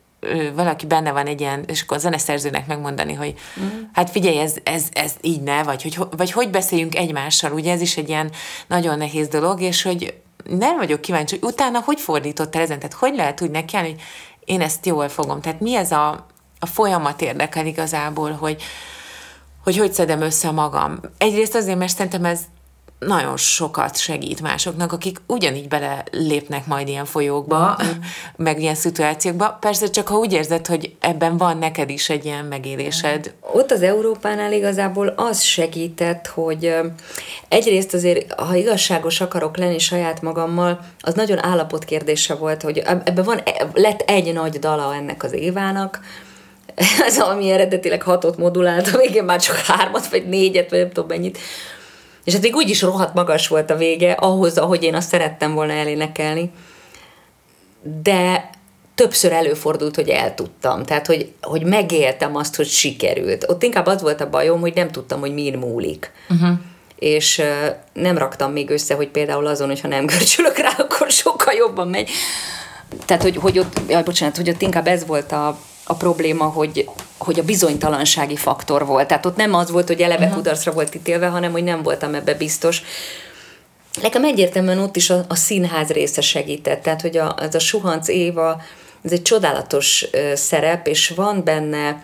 valaki benne van egy ilyen, és akkor a zeneszerzőnek megmondani, hogy uh-huh. hát figyelj, ez, ez, ez így ne, vagy hogy, vagy hogy beszéljünk egymással, ugye ez is egy ilyen nagyon nehéz dolog, és hogy nem vagyok kíváncsi, hogy utána hogy fordítottál ezen, tehát hogy lehet úgy neki hogy én ezt jól fogom, tehát mi ez a, a folyamat érdekel igazából, hogy, hogy hogy szedem össze magam. Egyrészt azért, mert szerintem ez nagyon sokat segít másoknak, akik ugyanígy bele lépnek majd ilyen folyókba, mm. meg ilyen szituációkba. Persze csak ha úgy érzed, hogy ebben van neked is egy ilyen megélésed. Ott az Európánál igazából az segített, hogy egyrészt azért, ha igazságos akarok lenni saját magammal, az nagyon állapot kérdése volt, hogy ebben van, lett egy nagy dala ennek az Évának, ez ami eredetileg hatot modulált, a végén már csak hármat, vagy négyet, vagy nem tudom mennyit, és hát még úgy is rohadt magas volt a vége, ahhoz, ahogy én azt szerettem volna elénekelni. De többször előfordult, hogy eltudtam. Tehát, hogy, hogy megéltem azt, hogy sikerült. Ott inkább az volt a bajom, hogy nem tudtam, hogy mi múlik. Uh-huh. És nem raktam még össze, hogy például azon, hogyha nem görcsölök rá, akkor sokkal jobban megy. Tehát, hogy, hogy ott, jaj, bocsánat, hogy ott inkább ez volt a, a probléma, hogy, hogy a bizonytalansági faktor volt. Tehát ott nem az volt, hogy eleve uh-huh. kudarcra volt ítélve, hanem hogy nem voltam ebbe biztos. Nekem egyértelműen ott is a, a színház része segített, tehát hogy a, ez a Suhanc Éva, ez egy csodálatos ö, szerep, és van benne,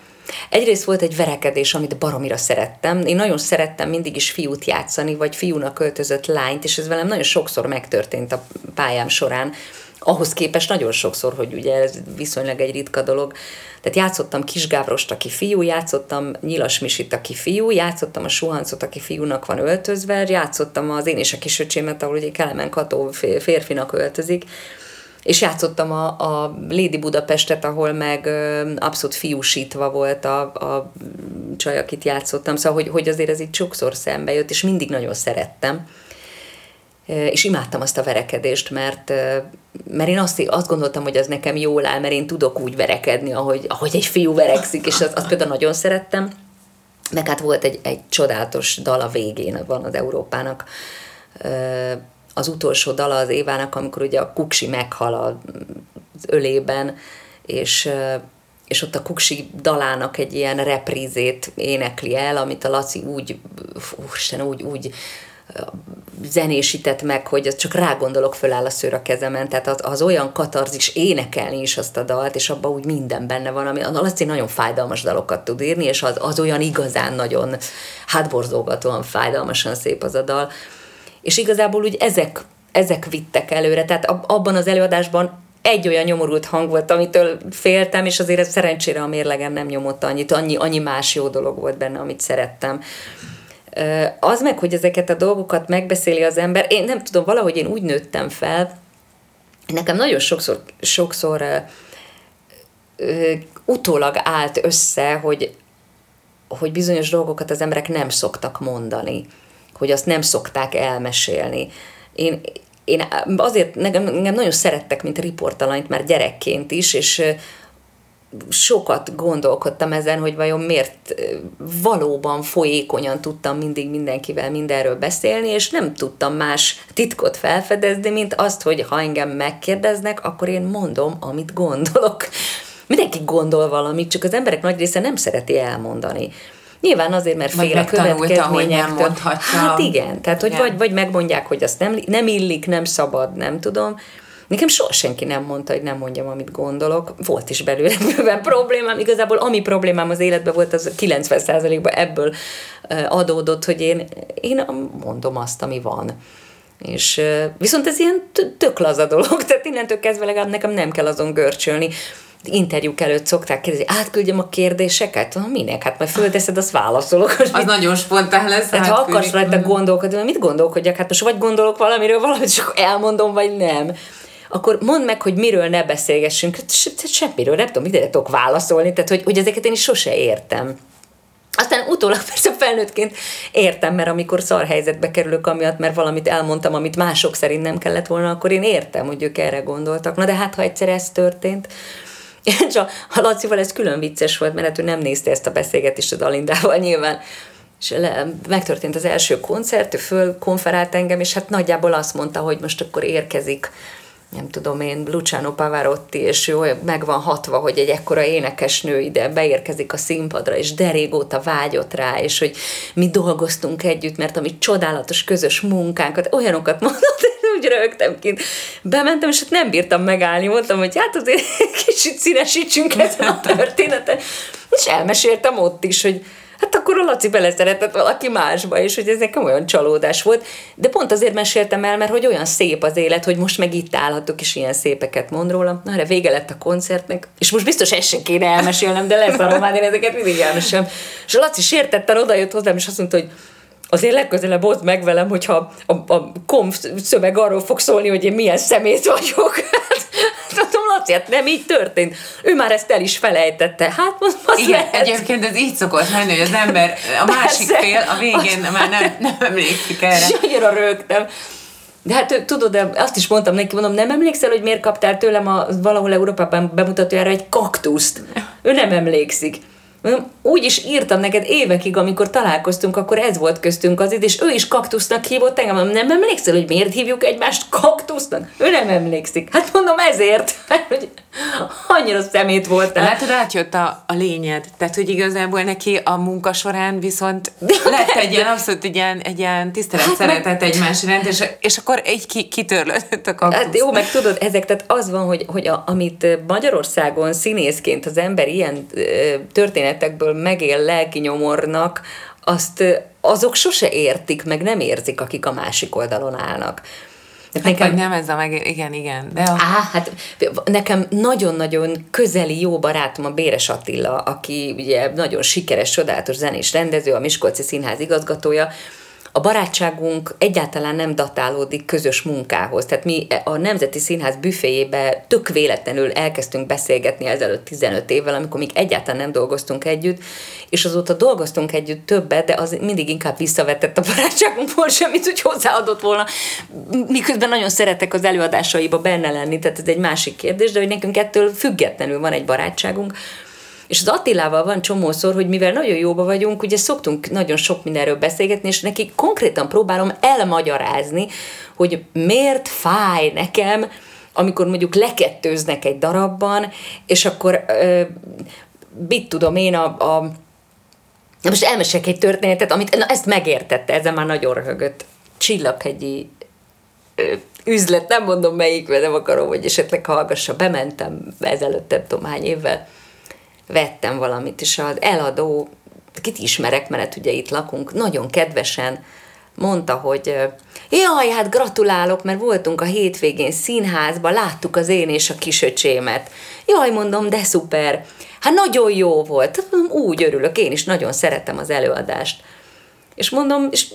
Egyrészt volt egy verekedés, amit baromira szerettem. Én nagyon szerettem mindig is fiút játszani, vagy fiúnak költözött lányt, és ez velem nagyon sokszor megtörtént a pályám során, ahhoz képest nagyon sokszor, hogy ugye ez viszonylag egy ritka dolog. Tehát játszottam Kis Gávrost, aki fiú, játszottam Nyilas Misit, aki fiú, játszottam a Suhancot, aki fiúnak van öltözve, játszottam az én és a kisöcsémet, ahol ugye Kelemen Kató férfinak öltözik, és játszottam a, a Lady Budapestet, ahol meg abszolút fiúsítva volt a, a csaj, akit játszottam, szóval hogy, hogy azért ez így sokszor szembe jött, és mindig nagyon szerettem. És imádtam azt a verekedést, mert, mert én azt, azt gondoltam, hogy az nekem jól áll, mert én tudok úgy verekedni, ahogy, ahogy egy fiú verekszik, és azt, azt például nagyon szerettem. Meg hát volt egy, egy csodálatos dal a végén, van az Európának, az utolsó dala az Évának, amikor ugye a kuksi meghal az ölében, és, és ott a kuksi dalának egy ilyen reprízét énekli el, amit a Laci úgy, úristen, úgy, úgy zenésített meg, hogy csak rá gondolok, föláll a szőr a kezemen, tehát az, az olyan katarzis énekelni is azt a dalt, és abban úgy minden benne van, ami a Laci nagyon fájdalmas dalokat tud írni, és az, az olyan igazán nagyon hátborzolgatóan fájdalmasan szép az a dal, és igazából úgy ezek, ezek vittek előre, tehát abban az előadásban egy olyan nyomorult hang volt, amitől féltem, és azért szerencsére a mérlegen nem nyomott annyit, annyi, annyi más jó dolog volt benne, amit szerettem. Az meg, hogy ezeket a dolgokat megbeszéli az ember, én nem tudom, valahogy én úgy nőttem fel, nekem nagyon sokszor, sokszor utólag állt össze, hogy, hogy bizonyos dolgokat az emberek nem szoktak mondani hogy azt nem szokták elmesélni. Én, én azért nekem, engem nagyon szerettek, mint riportalanyt már gyerekként is, és sokat gondolkodtam ezen, hogy vajon miért valóban folyékonyan tudtam mindig mindenkivel mindenről beszélni, és nem tudtam más titkot felfedezni, mint azt, hogy ha engem megkérdeznek, akkor én mondom, amit gondolok. Mindenki gondol valamit, csak az emberek nagy része nem szereti elmondani. Nyilván azért, mert fél a következményektől. Hát igen, tehát hogy vagy, vagy megmondják, hogy azt nem, nem illik, nem szabad, nem tudom. Nekem soha senki nem mondta, hogy nem mondjam, amit gondolok. Volt is belőle bőven problémám. Igazából ami problémám az életben volt, az 90%-ban ebből adódott, hogy én, én mondom azt, ami van. És viszont ez ilyen tök laza dolog, tehát innentől kezdve legalább nekem nem kell azon görcsölni interjúk előtt szokták kérdezni, átküldjem a kérdéseket? Na, minek? Hát majd földeszed, azt válaszolok. Az mit? nagyon spontán lesz. Tehát ha akarsz rajta gondolkodni, mit gondolkodjak? Hát most vagy gondolok valamiről, valamit csak elmondom, vagy nem akkor mondd meg, hogy miről ne beszélgessünk. Semmiről, nem tudom, ide tudok válaszolni, tehát hogy, hogy ezeket én is sose értem. Aztán utólag persze felnőttként értem, mert amikor szar helyzetbe kerülök amiatt, mert valamit elmondtam, amit mások szerint nem kellett volna, akkor én értem, hogy ők erre gondoltak. Na de hát, ha egyszer ez történt, és a, a Lacival ez külön vicces volt, mert hát ő nem nézte ezt a beszélgetést a Dalindával nyilván. És le, megtörtént az első koncert, ő fölkonferált engem, és hát nagyjából azt mondta, hogy most akkor érkezik nem tudom én, Luciano Pavarotti, és jó, meg van hatva, hogy egy ekkora énekesnő ide beérkezik a színpadra, és de régóta vágyott rá, és hogy mi dolgoztunk együtt, mert ami csodálatos közös munkánkat, olyanokat mondott, úgy rögtem kint. Bementem, és hát nem bírtam megállni, mondtam, hogy hát azért kicsit színesítsünk ezen a történeten. És elmeséltem ott is, hogy hát akkor a Laci beleszeretett valaki másba, és hogy ez nekem olyan csalódás volt. De pont azért meséltem el, mert hogy olyan szép az élet, hogy most meg itt állhatok, és ilyen szépeket mond róla. Na, erre vége lett a koncertnek, és most biztos ezt sem kéne elmesélnem, de lesz a román, én ezeket mindig elmesélem. És a Laci sértetten odajött hozzám, és azt mondta, hogy azért legközelebb ott meg velem, hogyha a, a konf szöveg arról fog szólni, hogy én milyen szemét vagyok. Mondom, Laci, hát nem így történt. Ő már ezt el is felejtette. Hát most az Igen, lehet. egyébként ez így szokott menni, hogy az ember, a másik Persze. fél a végén már nem, nem emlékszik erre. És annyira rögtem. De hát tudod, de azt is mondtam neki, mondom, nem emlékszel, hogy miért kaptál tőlem a, valahol Európában bemutatójára egy kaktuszt? Ő nem emlékszik. Úgy is írtam neked évekig, amikor találkoztunk, akkor ez volt köztünk az és ő is kaktusznak hívott engem. Nem emlékszel, hogy miért hívjuk egymást kaktusznak? Ő nem emlékszik. Hát mondom ezért, hogy annyira szemét volt. Látod, átjött a, a lényed. Tehát, hogy igazából neki a munka során viszont De lett egy ilyen abszolút egy ilyen, egy ilyen tisztelet hát szeretet meg... egymás iránt, és, és akkor egy ki, kitörlődött a kaktusz. Hát jó, meg tudod, ezek, tehát az van, hogy, hogy a, amit Magyarországon színészként az ember ilyen történet történetekből megél lelki nyomornak, azt azok sose értik, meg nem érzik, akik a másik oldalon állnak. Hát nekem... nem ez a meg... Igen, igen. De a... Á, hát nekem nagyon-nagyon közeli jó barátom a Béres Attila, aki ugye nagyon sikeres, csodálatos zenés rendező, a Miskolci Színház igazgatója, a barátságunk egyáltalán nem datálódik közös munkához. Tehát mi a Nemzeti Színház büféjébe tök véletlenül elkezdtünk beszélgetni ezelőtt 15 évvel, amikor még egyáltalán nem dolgoztunk együtt, és azóta dolgoztunk együtt többet, de az mindig inkább visszavetett a barátságunkból semmit, hogy hozzáadott volna. Miközben nagyon szeretek az előadásaiba benne lenni, tehát ez egy másik kérdés, de hogy nekünk ettől függetlenül van egy barátságunk, és az Attilával van csomószor, hogy mivel nagyon jóba vagyunk, ugye szoktunk nagyon sok mindenről beszélgetni, és neki konkrétan próbálom elmagyarázni, hogy miért fáj nekem, amikor mondjuk lekettőznek egy darabban, és akkor mit tudom én, a, a most elmesek egy történetet, amit na, ezt megértette, ezzel már nagyon röhögött. Csillaghegyi üzlet, nem mondom melyik, mert nem akarom, hogy esetleg hallgassa, bementem ezelőtt, nem tudom hány évvel, vettem valamit, és az eladó, kit ismerek, mert ugye itt lakunk, nagyon kedvesen mondta, hogy jaj, hát gratulálok, mert voltunk a hétvégén színházba, láttuk az én és a kisöcsémet. Jaj, mondom, de szuper. Hát nagyon jó volt. Hát úgy örülök, én is nagyon szeretem az előadást. És mondom, és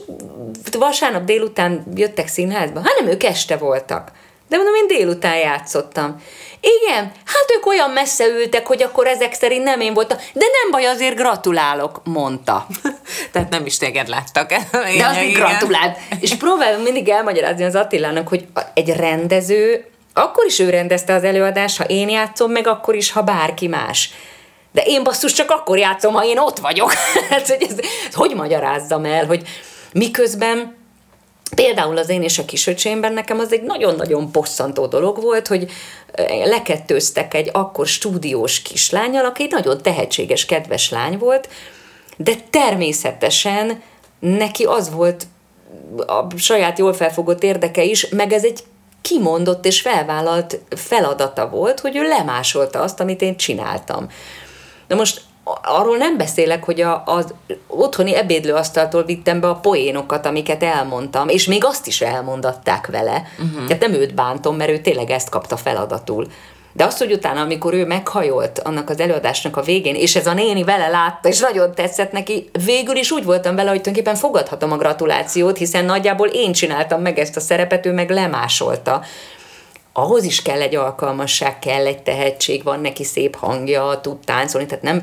vasárnap délután jöttek színházba? Hát nem, ők este voltak. De mondom, én délután játszottam. Igen, hát ők olyan messze ültek, hogy akkor ezek szerint nem én voltam, de nem baj, azért gratulálok, mondta. Tehát nem is téged láttak. de azért gratulált. És próbálom mindig elmagyarázni az Attilának, hogy egy rendező, akkor is ő rendezte az előadást, ha én játszom, meg akkor is, ha bárki más. De én basszus csak akkor játszom, ha én ott vagyok. hát, hogy ez, hogy magyarázzam el, hogy miközben Például az én és a kisöcsémben nekem az egy nagyon-nagyon bosszantó dolog volt, hogy lekettőztek egy akkor stúdiós kislányal, aki egy nagyon tehetséges, kedves lány volt, de természetesen neki az volt a saját jól felfogott érdeke is, meg ez egy kimondott és felvállalt feladata volt, hogy ő lemásolta azt, amit én csináltam. Na most arról nem beszélek, hogy a, az otthoni ebédlőasztaltól vittem be a poénokat, amiket elmondtam, és még azt is elmondatták vele. Uh-huh. Tehát nem őt bántom, mert ő tényleg ezt kapta feladatul. De azt, hogy utána, amikor ő meghajolt annak az előadásnak a végén, és ez a néni vele látta, és nagyon tetszett neki, végül is úgy voltam vele, hogy tulajdonképpen fogadhatom a gratulációt, hiszen nagyjából én csináltam meg ezt a szerepet, ő meg lemásolta ahhoz is kell egy alkalmasság, kell egy tehetség, van neki szép hangja, tud táncolni, tehát nem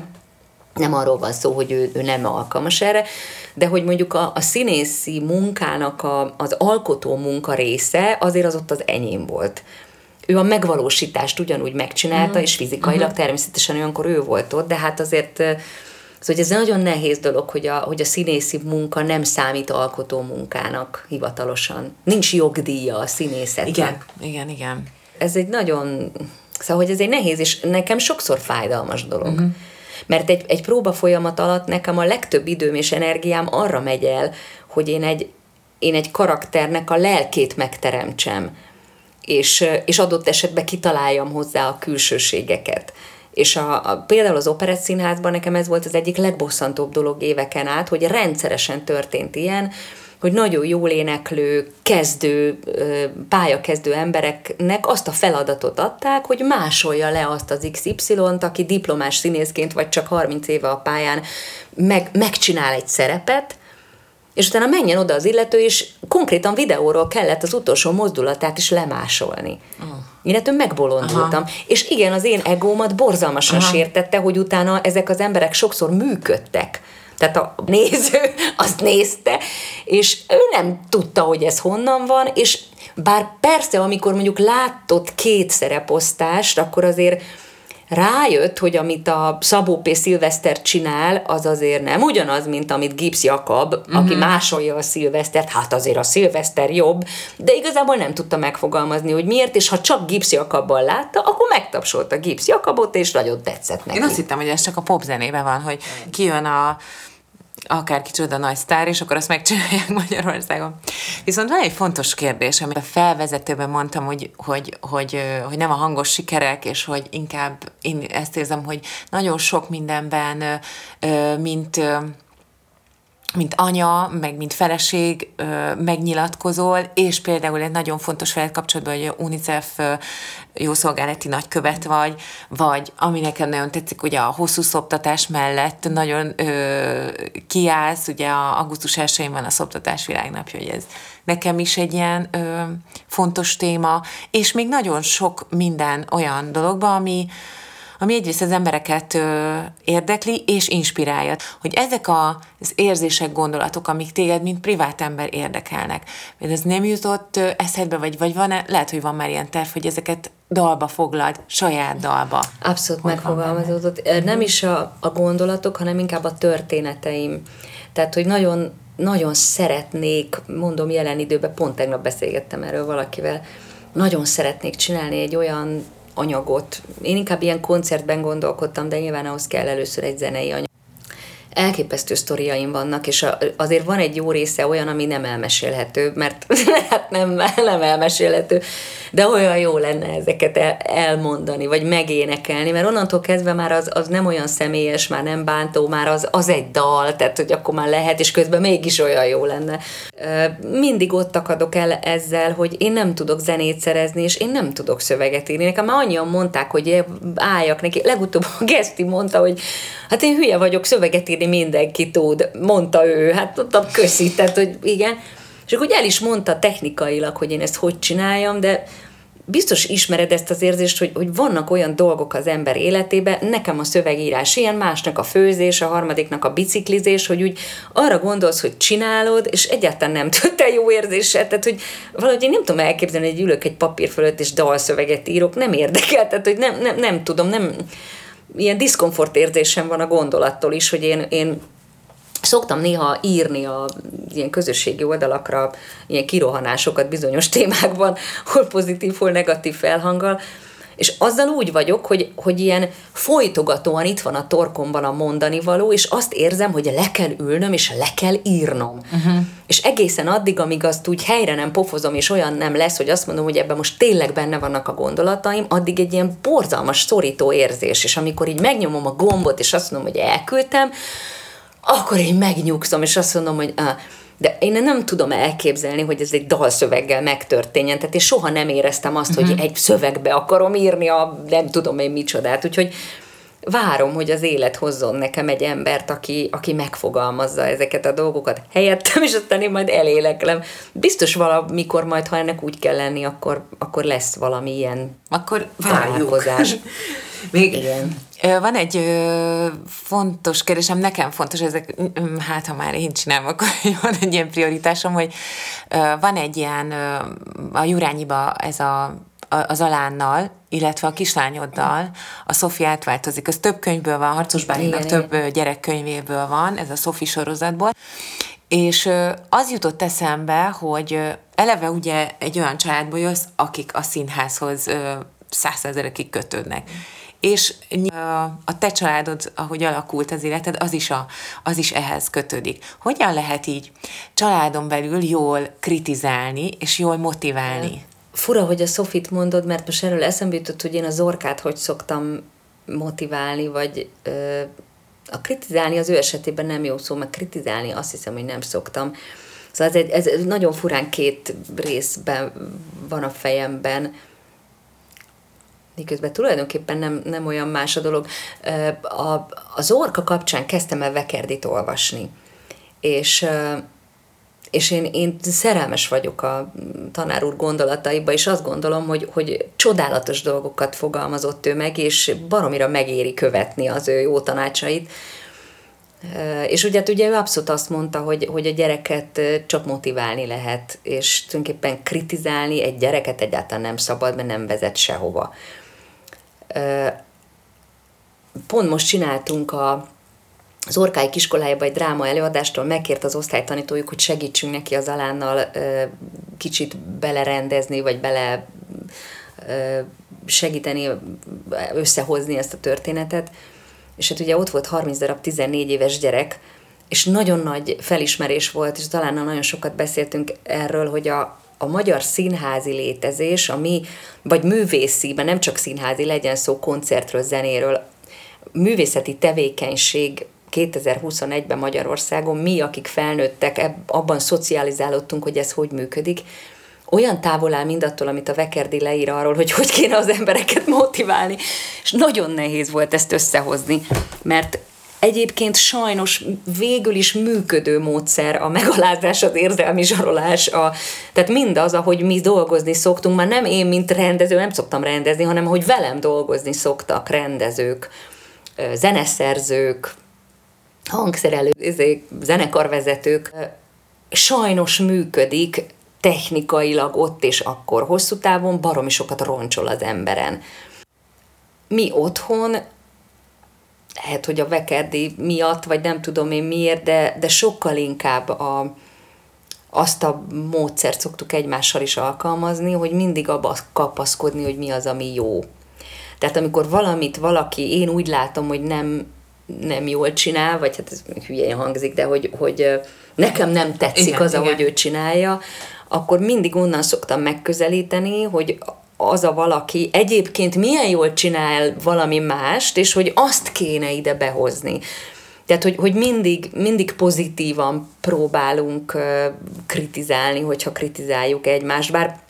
nem arról van szó, hogy ő, ő nem alkalmas erre, de hogy mondjuk a, a színészi munkának a, az alkotó munka része azért az ott az enyém volt. Ő a megvalósítást ugyanúgy megcsinálta, uh-huh. és fizikailag uh-huh. természetesen olyankor ő volt ott, de hát azért Szóval ez nagyon nehéz dolog, hogy a, hogy a színészi munka nem számít alkotó munkának hivatalosan. Nincs jogdíja a színészetnek. Igen, igen, igen. Ez egy nagyon... Szóval, hogy ez egy nehéz, és nekem sokszor fájdalmas dolog. Uh-huh mert egy, egy próba folyamat alatt nekem a legtöbb időm és energiám arra megy el, hogy én egy, én egy karakternek a lelkét megteremtsem, és, és adott esetben kitaláljam hozzá a külsőségeket. És a, a, például az Operett Színházban nekem ez volt az egyik legbosszantóbb dolog éveken át, hogy rendszeresen történt ilyen, hogy nagyon jól éneklő, kezdő, pályakezdő embereknek azt a feladatot adták, hogy másolja le azt az XY-t, aki diplomás színészként vagy csak 30 éve a pályán meg, megcsinál egy szerepet, és utána menjen oda az illető, és konkrétan videóról kellett az utolsó mozdulatát is lemásolni. Oh. Ettől megbolondultam. Aha. És igen, az én egómat borzalmasan Aha. sértette, hogy utána ezek az emberek sokszor működtek tehát a néző azt nézte, és ő nem tudta, hogy ez honnan van, és bár persze, amikor mondjuk látott két szereposztást, akkor azért rájött, hogy amit a Szabó P. Szilveszter csinál, az azért nem ugyanaz, mint amit Gibbs Jakab, uh-huh. aki mhm. másolja a Szilvesztert, hát azért a Szilveszter jobb, de igazából nem tudta megfogalmazni, hogy miért, és ha csak Gibbs Jakabban látta, akkor megtapsolta Gibbs Jakabot, és nagyon tetszett neki. Én azt hittem, hogy ez csak a popzenében van, hogy kijön a akár kicsoda nagy sztár, és akkor azt megcsinálják Magyarországon. Viszont van egy fontos kérdés, amit a felvezetőben mondtam, hogy, hogy, hogy, hogy nem a hangos sikerek, és hogy inkább én ezt érzem, hogy nagyon sok mindenben, mint mint anya, meg mint feleség megnyilatkozol, és például egy nagyon fontos felett kapcsolatban, hogy a UNICEF jószolgálati nagykövet vagy, vagy ami nekem nagyon tetszik, ugye a hosszú szoptatás mellett nagyon ö, kiállsz, ugye a augusztus 1 van a szoptatás világnapja, hogy ez nekem is egy ilyen ö, fontos téma, és még nagyon sok minden olyan dologban, ami, ami egyrészt az embereket ö, érdekli és inspirálja. Hogy ezek az érzések, gondolatok, amik téged, mint privát ember érdekelnek. Mert ez nem jutott ö, eszedbe, vagy, vagy van lehet, hogy van már ilyen terv, hogy ezeket dalba foglald, saját dalba. Abszolút hogy megfogalmazódott. Nem is a, a gondolatok, hanem inkább a történeteim. Tehát, hogy nagyon, nagyon szeretnék, mondom jelen időben, pont tegnap beszélgettem erről valakivel, nagyon szeretnék csinálni egy olyan anyagot. Én inkább ilyen koncertben gondolkodtam, de nyilván ahhoz kell először egy zenei anyag. Elképesztő sztoriaim vannak, és azért van egy jó része olyan, ami nem elmesélhető, mert hát nem, nem elmesélhető, de olyan jó lenne ezeket el, elmondani, vagy megénekelni, mert onnantól kezdve már az, az nem olyan személyes, már nem bántó, már az, az egy dal, tehát hogy akkor már lehet, és közben mégis olyan jó lenne. Mindig ott akadok el ezzel, hogy én nem tudok zenét szerezni, és én nem tudok szöveget írni. Nekem már annyian mondták, hogy álljak neki. Legutóbb a Geszti mondta, hogy hát én hülye vagyok, szöveget írni mindenki tud, mondta ő. Hát mondtam, köszi, tehát, hogy igen. És akkor el is mondta technikailag, hogy én ezt hogy csináljam, de biztos ismered ezt az érzést, hogy, hogy vannak olyan dolgok az ember életében, nekem a szövegírás ilyen, másnak a főzés, a harmadiknak a biciklizés, hogy úgy arra gondolsz, hogy csinálod, és egyáltalán nem tört jó érzéssel, tehát hogy valahogy én nem tudom elképzelni, hogy ülök egy papír fölött, és dalszöveget írok, nem érdekel, tehát hogy nem, nem, nem tudom, nem, ilyen diszkomfort érzésem van a gondolattól is, hogy én, én Szoktam néha írni a ilyen közösségi oldalakra ilyen kirohanásokat bizonyos témákban, hol pozitív, hol negatív felhanggal, és azzal úgy vagyok, hogy, hogy ilyen folytogatóan itt van a torkomban a mondani való, és azt érzem, hogy le kell ülnöm, és le kell írnom. Uh-huh. És egészen addig, amíg azt úgy helyre nem pofozom, és olyan nem lesz, hogy azt mondom, hogy ebben most tényleg benne vannak a gondolataim, addig egy ilyen borzalmas, szorító érzés. És amikor így megnyomom a gombot, és azt mondom, hogy elküldtem, akkor én megnyugszom, és azt mondom, hogy ah, de én nem tudom elképzelni, hogy ez egy dalszöveggel megtörténjen, tehát én soha nem éreztem azt, uh-huh. hogy mhm. egy szövegbe akarom írni a nem tudom én micsodát, úgyhogy várom, hogy az élet hozzon nekem egy embert, aki, aki megfogalmazza ezeket a dolgokat helyettem, és aztán én majd eléleklem. Biztos valamikor majd, ha ennek úgy kell lenni, akkor, akkor lesz valami ilyen akkor várjuk. Még Igen. Van egy ö, fontos kérdésem, nekem fontos, ezek, hát ha már én csinálom, akkor van egy ilyen prioritásom, hogy ö, van egy ilyen, ö, a Jurányiba ez a az alánnal, illetve a kislányoddal a Szofi átváltozik. Ez több könyvből van, Harcos Bálinak több gyerekkönyvéből van, ez a Szofi sorozatból. És az jutott eszembe, hogy eleve ugye egy olyan családból jössz, akik a színházhoz százszerzerekig kötődnek és a te családod, ahogy alakult az életed, az is, a, az is ehhez kötődik. Hogyan lehet így családon belül jól kritizálni és jól motiválni? Fura, hogy a Sofit mondod, mert most erről eszembe jutott, hogy én a Zorkát hogy szoktam motiválni, vagy ö, a kritizálni az ő esetében nem jó szó, meg kritizálni azt hiszem, hogy nem szoktam. Szóval ez, egy, ez nagyon furán két részben van a fejemben miközben tulajdonképpen nem, nem olyan más a dolog. A, az orka kapcsán kezdtem el Vekerdit olvasni, és és én, én szerelmes vagyok a tanár úr gondolataiba, és azt gondolom, hogy, hogy csodálatos dolgokat fogalmazott ő meg, és baromira megéri követni az ő jó tanácsait. És ugye, hát ugye ő abszolút azt mondta, hogy, hogy a gyereket csak motiválni lehet, és tulajdonképpen kritizálni egy gyereket egyáltalán nem szabad, mert nem vezet sehova pont most csináltunk a, az Orkály kiskolájában egy dráma előadástól megkért az osztálytanítójuk, hogy segítsünk neki az alánnal kicsit belerendezni, vagy bele segíteni, összehozni ezt a történetet. És hát ugye ott volt 30 darab 14 éves gyerek, és nagyon nagy felismerés volt, és talán nagyon sokat beszéltünk erről, hogy a, a magyar színházi létezés, ami, vagy művészi, mert nem csak színházi, legyen szó koncertről, zenéről, művészeti tevékenység 2021-ben Magyarországon mi, akik felnőttek, abban szocializálódtunk, hogy ez hogy működik, olyan távol áll mindattól, amit a Vekerdi leír arról, hogy hogy kéne az embereket motiválni, és nagyon nehéz volt ezt összehozni, mert egyébként sajnos végül is működő módszer a megalázás, az érzelmi zsarolás, a, tehát mindaz, ahogy mi dolgozni szoktunk, már nem én, mint rendező, nem szoktam rendezni, hanem hogy velem dolgozni szoktak rendezők, zeneszerzők, hangszerelő, zenekarvezetők, sajnos működik, technikailag ott és akkor hosszú távon baromi sokat roncsol az emberen. Mi otthon lehet, hogy a vekerdi miatt, vagy nem tudom én miért, de, de sokkal inkább a, azt a módszert szoktuk egymással is alkalmazni, hogy mindig abba kapaszkodni, hogy mi az, ami jó. Tehát amikor valamit valaki, én úgy látom, hogy nem, nem jól csinál, vagy hát ez hülyén hangzik, de hogy, hogy nekem nem tetszik igen, az, igen. ahogy ő csinálja, akkor mindig onnan szoktam megközelíteni, hogy az a valaki egyébként milyen jól csinál valami mást, és hogy azt kéne ide behozni. Tehát, hogy, hogy mindig, mindig pozitívan próbálunk uh, kritizálni, hogyha kritizáljuk egymást, bár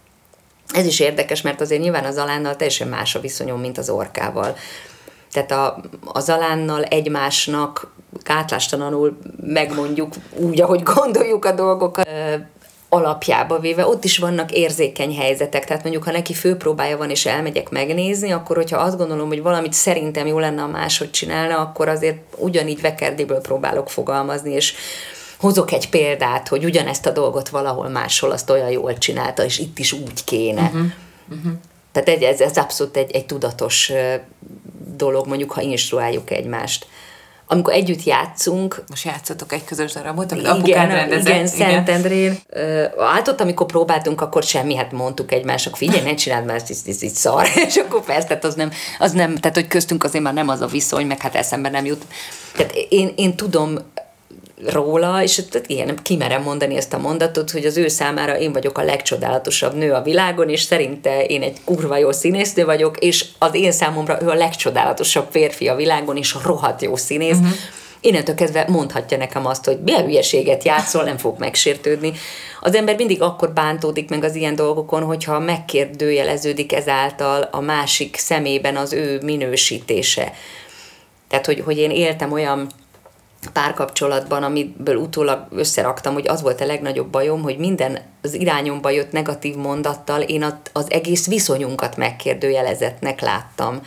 ez is érdekes, mert azért nyilván az alánnal teljesen más a viszonyom, mint az orkával. Tehát a, az alánnal egymásnak gátlástalanul megmondjuk úgy, ahogy gondoljuk a dolgokat alapjába véve ott is vannak érzékeny helyzetek, tehát mondjuk ha neki főpróbája van és elmegyek megnézni, akkor hogyha azt gondolom, hogy valamit szerintem jó lenne, a máshogy csinálna, akkor azért ugyanígy vekerdéből próbálok fogalmazni, és hozok egy példát, hogy ugyanezt a dolgot valahol máshol azt olyan jól csinálta, és itt is úgy kéne. Uh-huh. Uh-huh. Tehát egy, ez, ez abszolút egy, egy tudatos dolog, mondjuk, ha instruáljuk egymást amikor együtt játszunk. Most játszotok egy közös darabot, amit igen, rendezett. Igen, Szentendrén. Hát ott, amikor próbáltunk, akkor semmi, hát mondtuk egymásnak, figyelj, ne csináld, mert ez, ez, ez szar. És akkor persze, tehát az nem, az nem, tehát hogy köztünk azért már nem az a viszony, meg hát eszembe nem jut. Tehát én, én tudom róla, és ilyen kimerem mondani ezt a mondatot, hogy az ő számára én vagyok a legcsodálatosabb nő a világon, és szerinte én egy kurva jó színésznő vagyok, és az én számomra ő a legcsodálatosabb férfi a világon, és rohadt jó színész. Uh-huh. Innentől kezdve mondhatja nekem azt, hogy milyen hülyeséget játszol, nem fog megsértődni. Az ember mindig akkor bántódik meg az ilyen dolgokon, hogyha megkérdőjeleződik ezáltal a másik szemében az ő minősítése. Tehát, hogy, hogy én éltem olyan párkapcsolatban, amiből utólag összeraktam, hogy az volt a legnagyobb bajom, hogy minden az irányomba jött negatív mondattal én az egész viszonyunkat megkérdőjelezetnek láttam.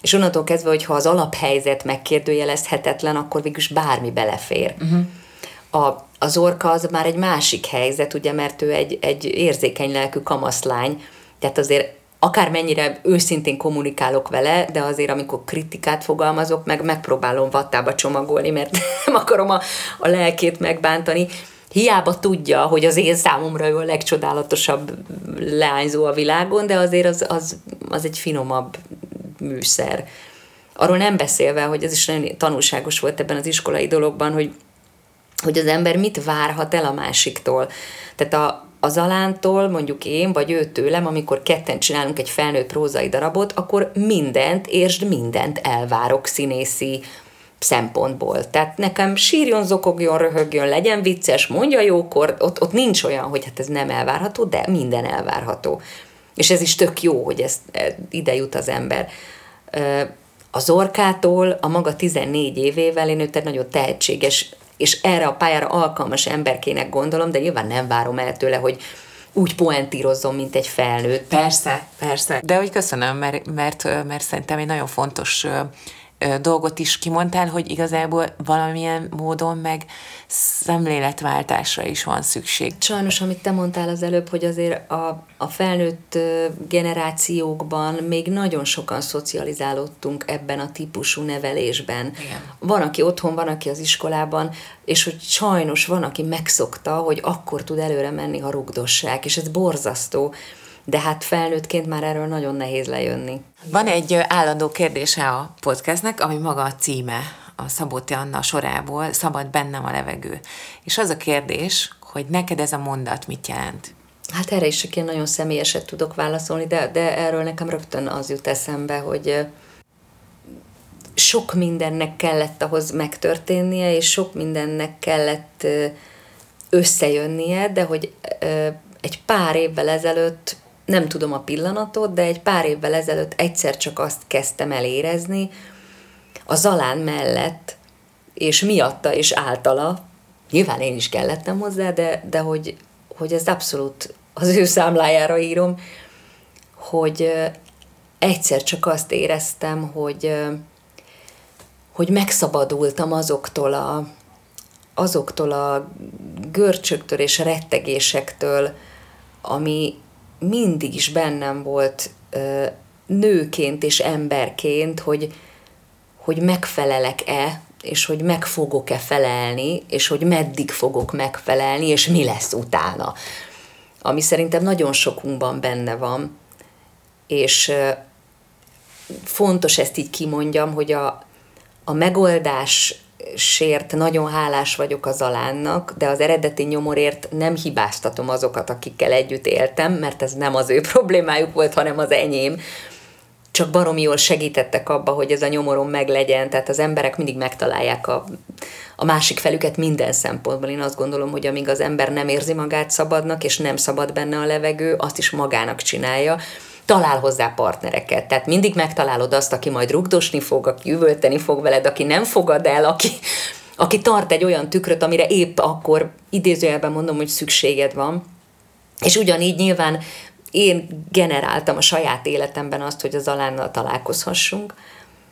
És onnantól kezdve, hogy ha az alaphelyzet megkérdőjelezhetetlen, akkor végülis bármi belefér. Uh-huh. A, az orka az már egy másik helyzet, ugye, mert ő egy, egy érzékeny lelkű kamaszlány, tehát azért akármennyire őszintén kommunikálok vele, de azért amikor kritikát fogalmazok, meg megpróbálom vattába csomagolni, mert nem akarom a, a lelkét megbántani. Hiába tudja, hogy az én számomra ő a legcsodálatosabb leányzó a világon, de azért az, az, az egy finomabb műszer. Arról nem beszélve, hogy ez is nagyon tanulságos volt ebben az iskolai dologban, hogy hogy az ember mit várhat el a másiktól. Tehát a, az alántól, mondjuk én, vagy ő tőlem, amikor ketten csinálunk egy felnőtt prózai darabot, akkor mindent, és mindent elvárok színészi szempontból. Tehát nekem sírjon, zokogjon, röhögjön, legyen vicces, mondja jókor, ott, ott nincs olyan, hogy hát ez nem elvárható, de minden elvárható. És ez is tök jó, hogy ez, e, ide jut az ember. Az orkától a maga 14 évével én őt egy nagyon tehetséges és erre a pályára alkalmas emberkének gondolom, de nyilván nem várom el tőle, hogy úgy poentírozzon, mint egy felnőtt. Persze, persze. De hogy köszönöm, mert, mert, mert szerintem egy nagyon fontos dolgot is kimondtál, hogy igazából valamilyen módon meg szemléletváltásra is van szükség. Sajnos, amit te mondtál az előbb, hogy azért a, a felnőtt generációkban még nagyon sokan szocializálódtunk ebben a típusú nevelésben. Igen. Van, aki otthon, van, aki az iskolában, és hogy sajnos van, aki megszokta, hogy akkor tud előre menni, ha rugdossák, és ez borzasztó de hát felnőttként már erről nagyon nehéz lejönni. Van egy állandó kérdése a podcastnek, ami maga a címe a Szabóti Anna sorából, szabad bennem a levegő. És az a kérdés, hogy neked ez a mondat mit jelent? Hát erre is csak én nagyon személyeset tudok válaszolni, de, de erről nekem rögtön az jut eszembe, hogy sok mindennek kellett ahhoz megtörténnie, és sok mindennek kellett összejönnie, de hogy egy pár évvel ezelőtt, nem tudom a pillanatot, de egy pár évvel ezelőtt egyszer csak azt kezdtem el érezni, a Zalán mellett, és miatta és általa, nyilván én is kellettem hozzá, de, de hogy, hogy ez abszolút az ő számlájára írom, hogy egyszer csak azt éreztem, hogy, hogy megszabadultam azoktól a, azoktól a görcsöktől és rettegésektől, ami mindig is bennem volt nőként és emberként, hogy, hogy megfelelek-e, és hogy meg fogok-e felelni, és hogy meddig fogok megfelelni, és mi lesz utána. Ami szerintem nagyon sokunkban benne van, és fontos ezt így kimondjam, hogy a, a megoldás sért nagyon hálás vagyok az alánnak, de az eredeti nyomorért nem hibáztatom azokat, akikkel együtt éltem, mert ez nem az ő problémájuk volt, hanem az enyém. Csak baromi jól segítettek abba, hogy ez a nyomorom meglegyen, tehát az emberek mindig megtalálják a, a másik felüket minden szempontból. Én azt gondolom, hogy amíg az ember nem érzi magát szabadnak, és nem szabad benne a levegő, azt is magának csinálja, talál hozzá partnereket. Tehát mindig megtalálod azt, aki majd rugdosni fog, aki üvölteni fog veled, aki nem fogad el, aki, aki tart egy olyan tükröt, amire épp akkor idézőjelben mondom, hogy szükséged van. És ugyanígy nyilván én generáltam a saját életemben azt, hogy az alánnal találkozhassunk,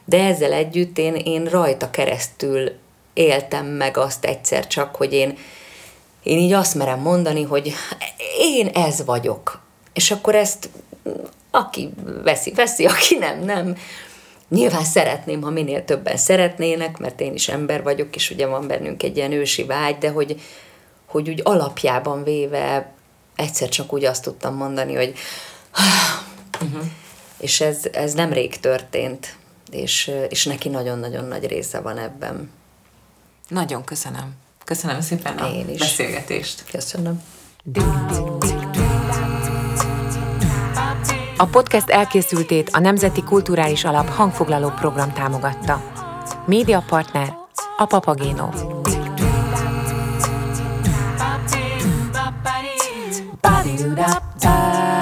de ezzel együtt én, én rajta keresztül éltem meg azt egyszer csak, hogy én, én így azt merem mondani, hogy én ez vagyok. És akkor ezt aki veszi, veszi, aki nem, nem. Nyilván szeretném, ha minél többen szeretnének, mert én is ember vagyok, és ugye van bennünk egy ilyen ősi vágy, de hogy, hogy úgy alapjában véve egyszer csak úgy azt tudtam mondani, hogy uh-huh. és ez, ez nem rég történt, és, és neki nagyon-nagyon nagy része van ebben. Nagyon köszönöm. Köszönöm szépen a Én is. beszélgetést. Köszönöm. A podcast elkészültét a Nemzeti Kulturális Alap hangfoglaló program támogatta. Média partner a Papagéno. Ba-dee-doo-da-ba.